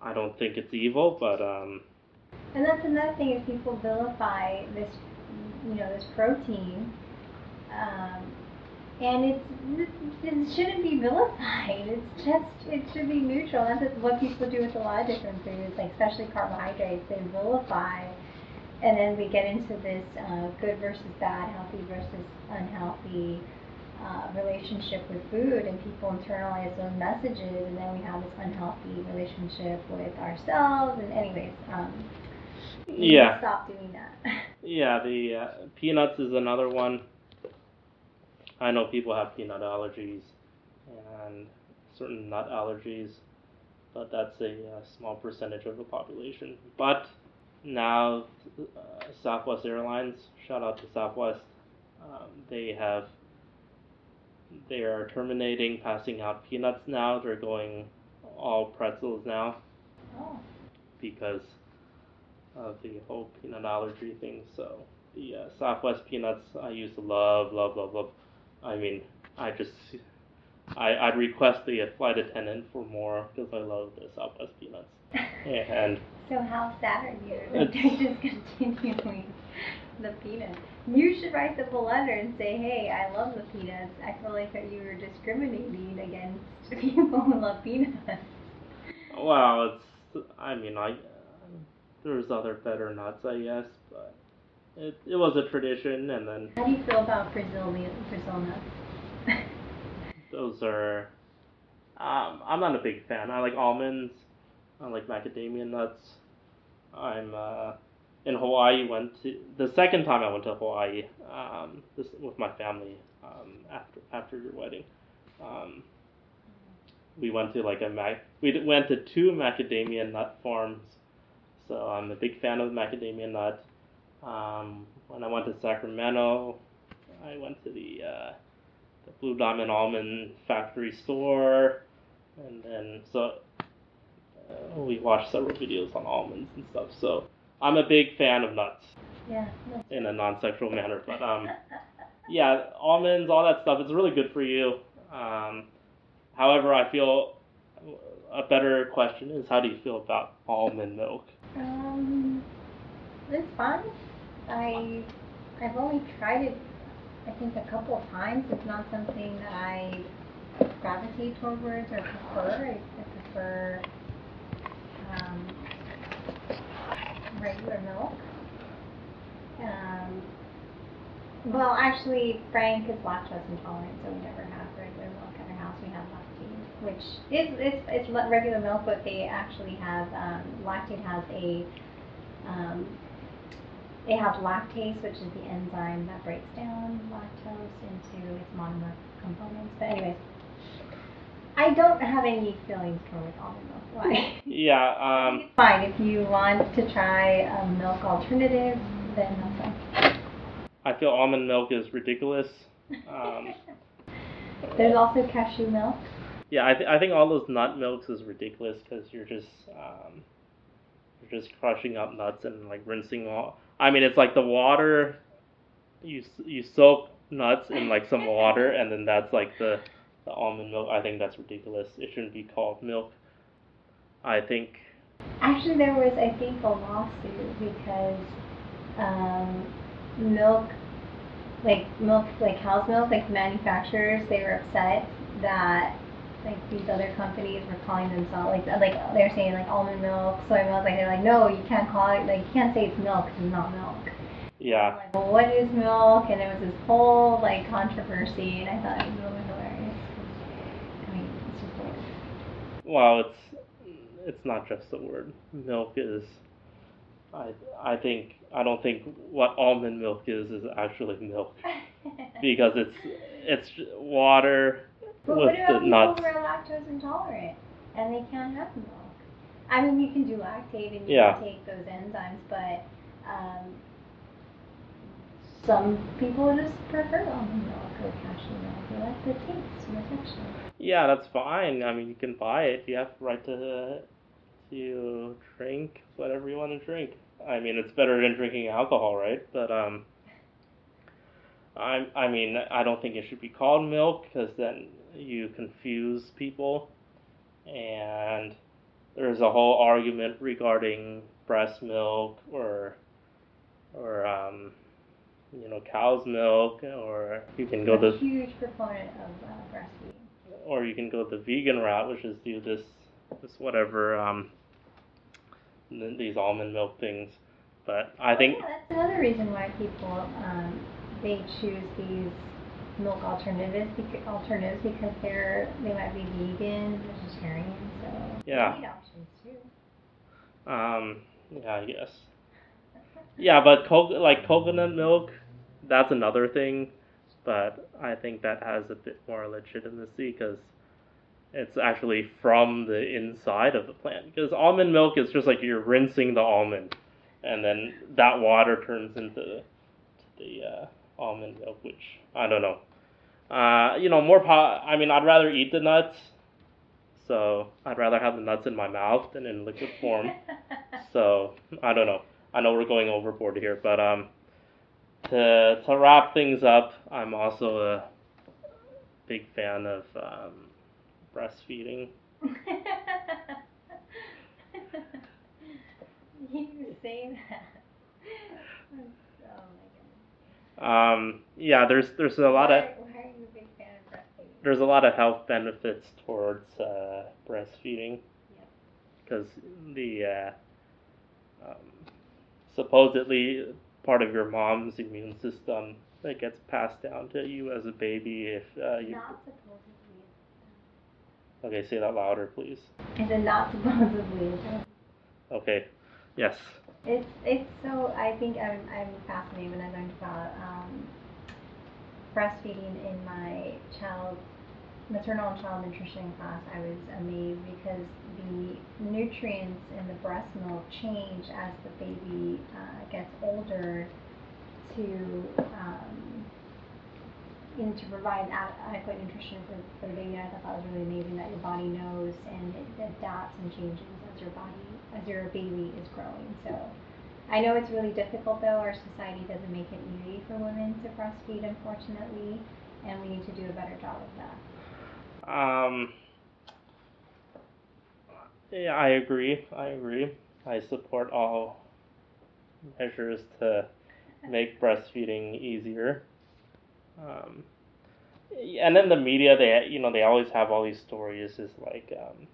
I don't think it's evil. But um, and that's another thing is people vilify this, you know, this protein. Um, and it's it shouldn't be vilified. It's just it should be neutral. That's what people do with a lot of different foods, like especially carbohydrates. They vilify, and then we get into this uh, good versus bad, healthy versus unhealthy uh, relationship with food, and people internalize those messages, and then we have this unhealthy relationship with ourselves. And anyways, um, yeah, stop doing that. yeah, the uh, peanuts is another one I know people have peanut allergies and certain nut allergies, but that's a, a uh, small percentage of the population. But now, uh, Southwest Airlines, shout out to Southwest, um, they have they are terminating passing out peanuts now. They're going all pretzels now. Oh. Because of the whole peanut allergy thing. So the uh, Southwest peanuts I used to love, love, love, love. I mean, I just I I'd request the flight attendant for more because I love the Southwest peanuts. and so how sad are you they're just continuing the peanuts? You should write them a letter and say, hey, I love the peanuts. I feel like that you were discriminating against people who love peanuts. Well, it's I mean I there's other better nuts I guess, but it, it was a tradition, and then. How do you feel about Brazil Brazil nuts? those are. Um, I'm not a big fan. I like almonds. I like macadamia nuts. I'm uh, in Hawaii. Went to the second time I went to Hawaii. Um, this with my family um, after after your wedding. Um, we went to like a mac. We went to two macadamia nut farms. So I'm a big fan of macadamia nut. Um, when I went to Sacramento, I went to the, uh, the Blue Diamond Almond Factory store, and then so uh, we watched several videos on almonds and stuff. So I'm a big fan of nuts. Yeah. In a non-sexual manner, but um, yeah, almonds, all that stuff, it's really good for you. Um, however, I feel a better question is how do you feel about almond milk? Um, it's fine. I I've only tried it I think a couple of times. It's not something that I gravitate towards or prefer. I, I prefer um, regular milk. Um, well, actually, Frank is lactose intolerant, so we never have regular milk at our house. We have Lactaid, which is it's, it's regular milk, but they actually have um, Lactaid has a um, they have lactase, which is the enzyme that breaks down lactose into its monomer components. But anyways, I don't have any feelings towards almond milk. Why? Yeah. Um, it's fine if you want to try a milk alternative, then that's fine. I feel almond milk is ridiculous. Um, There's also cashew milk. Yeah, I, th- I think all those nut milks is ridiculous because you're just um, you're just crushing up nuts and like rinsing all I mean, it's like the water you you soak nuts in like some water and then that's like the the almond milk. I think that's ridiculous. It shouldn't be called milk. I think Actually, there was, I think, a lawsuit because um, milk, like milk, like cow's milk, like manufacturers, they were upset that like these other companies were calling themselves like uh, like they're saying like almond milk, soy milk. Like they're like, no, you can't call it like you can't say it's milk. it's not milk. yeah. Like, well, what is milk? And it was this whole like controversy, and I thought it was really hilarious. I mean, it's just weird. Well, it's it's not just a word. Milk is. I I think I don't think what almond milk is is actually milk because it's it's water But with what about the people nuts. who are lactose intolerant and they can't have milk? I mean, you can do Lactaid and you Yeah. can take those enzymes, but um, some people just prefer almond milk or cashew milk. They like the taste and the texture. Yeah, that's fine. I mean, you can buy it. You have the right to to drink whatever you want to drink. I mean, it's better than drinking alcohol, right? But um, I I mean, I don't think it should be called milk because then you confuse people, and there's a whole argument regarding breast milk or or um, you know, cow's milk, or you can go I'm the huge proponent of uh, breastfeeding. or you can go the vegan route, which is do this this whatever um these almond milk things. But I think yeah, that's another reason why people um, they choose these milk alternatives because, alternatives because they're they might be vegan, vegetarian, so Yeah. they options too. um yeah, I guess. Yeah, but co- like coconut milk, that's another thing. But I think that has a bit more legitimacy because it's actually from the inside of the plant. Because almond milk is just like you're rinsing the almond, and then that water turns into the uh, almond milk, which I don't know. Uh, you know, more po- I mean, I'd rather eat the nuts, so I'd rather have the nuts in my mouth than in liquid form. So I don't know. I know we're going overboard here, but um, to to wrap things up, I'm also a big fan of um, breastfeeding. you say that. Um, yeah, there's there's a lot of why, why are you a big fan of breastfeeding? there's a lot of health benefits towards uh, breastfeeding. Because the uh, um, supposedly part of your mom's immune system that gets passed down to you as a baby if uh, you okay say that louder please. Is it not supposedly? okay. Yes It's it's so I think I'm I'm fascinated when I learned about um, breastfeeding in my child maternal and child nutrition class. I was amazed because the nutrients in the breast milk change as the baby uh, gets older to um, and to provide adequate nutrition for, for the baby. I thought that was really amazing that your body knows and it adapts and changes as your body, as your baby is growing. So I know it's really difficult though. Our society doesn't make it easy for women to breastfeed, unfortunately, and we need to do a better job of that. um yeah i agree i agree i support all measures to make breastfeeding easier um, and then the media they you know they always have all these stories is like um,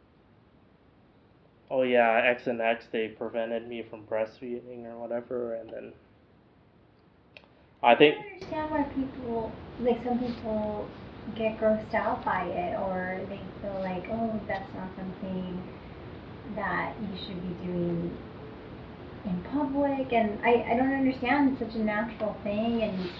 oh yeah x and x they prevented me from breastfeeding or whatever and then i think I don't understand why people, like some people, get grossed out by it, or they feel like, oh, that's not something that you should be doing in public. And I, I don't understand. It's such a natural thing, and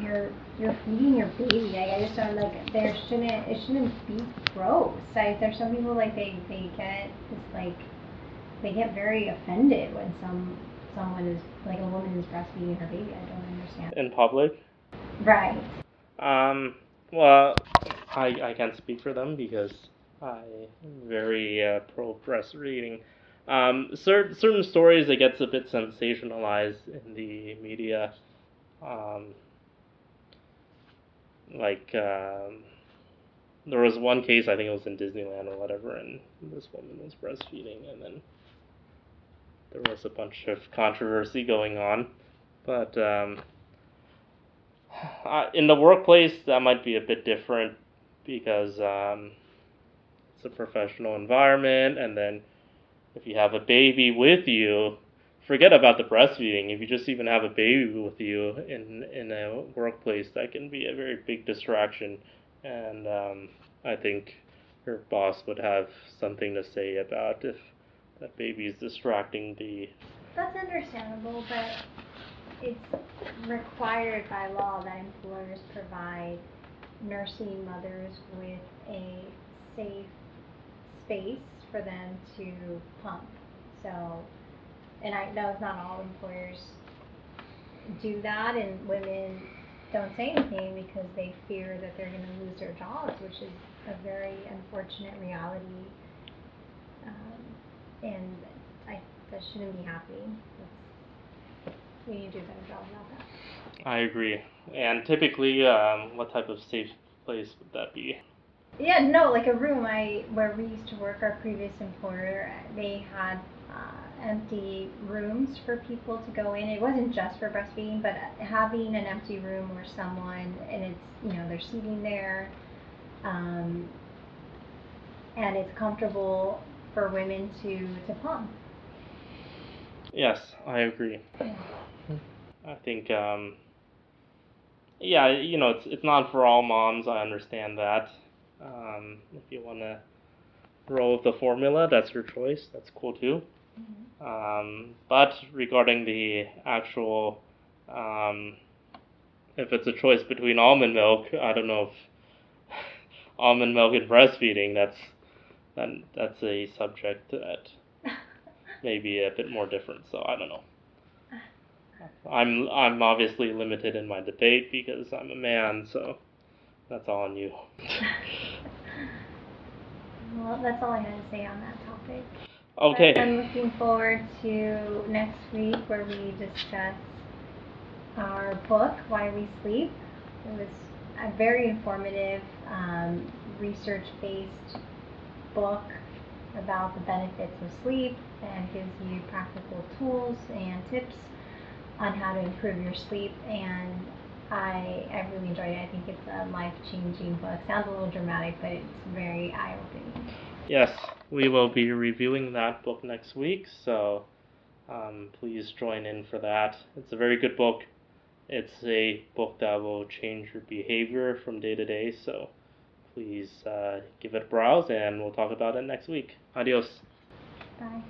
you're you're feeding your baby. I, I just don't like. There shouldn't it shouldn't be gross. I, there's some people like they they get like they get very offended when some someone is like a woman is breastfeeding her baby. I don't understand. in public Right. Um, well, I, I can't speak for them because I'm very uh, pro breastfeeding. Um, certain certain stories it gets a bit sensationalized in the media. Um, like um, there was one case I think it was in Disneyland or whatever, and this woman was breastfeeding, and then there was a bunch of controversy going on. But um, I, in the workplace, that might be a bit different because um, it's a professional environment, and then if you have a baby with you, forget about the breastfeeding. If you just even have a baby with you in in a workplace, that can be a very big distraction, and um, I think your boss would have something to say about if that baby is distracting the. That's understandable, but it's required by law that employers provide nursing mothers with a safe space for them to pump. So, and I know not all employers do that, and women don't say anything because they fear that they're going to lose their jobs, which is a very unfortunate reality. Um, and I that shouldn't be happening. That's, we need to do a better job about that. I agree. And typically, um, what type of safe place would that be? Yeah, no, like a room. I where we used to work. Our previous employer, they had uh, empty rooms for people to go in. It wasn't just for breastfeeding, but having an empty room where someone and it's you know they're seating there, um, and it's comfortable for women to to pump. Yes, I agree. Yeah. I think, um, yeah, you know, it's it's not for all moms. I understand that. Um, if you want to roll with the formula, that's your choice. That's cool too. Mhm. Um, but regarding the actual, um, if it's a choice between almond milk, I don't know if almond milk and breastfeeding. That's that, that's a subject that may be a bit more different. So I don't know. I'm I'm obviously limited in my debate because I'm a man. So that's all on you. well, that's all I had to say on that topic. Okay. I'm looking forward to next week where we discuss our book, Why We Sleep. It was a very informative, um, research based book about the benefits of sleep and gives you practical tools and tips on how to improve your sleep. And I, I really enjoyed it. I think it's a life changing book. Sounds a little dramatic, but it's very eye opening. Yes, we will be reviewing that book next week, so um, please join in for that. It's a very good book. It's a book that will change your behavior from day to day, so please uh, give it a browse and we'll talk about it next week. Adios. Bye.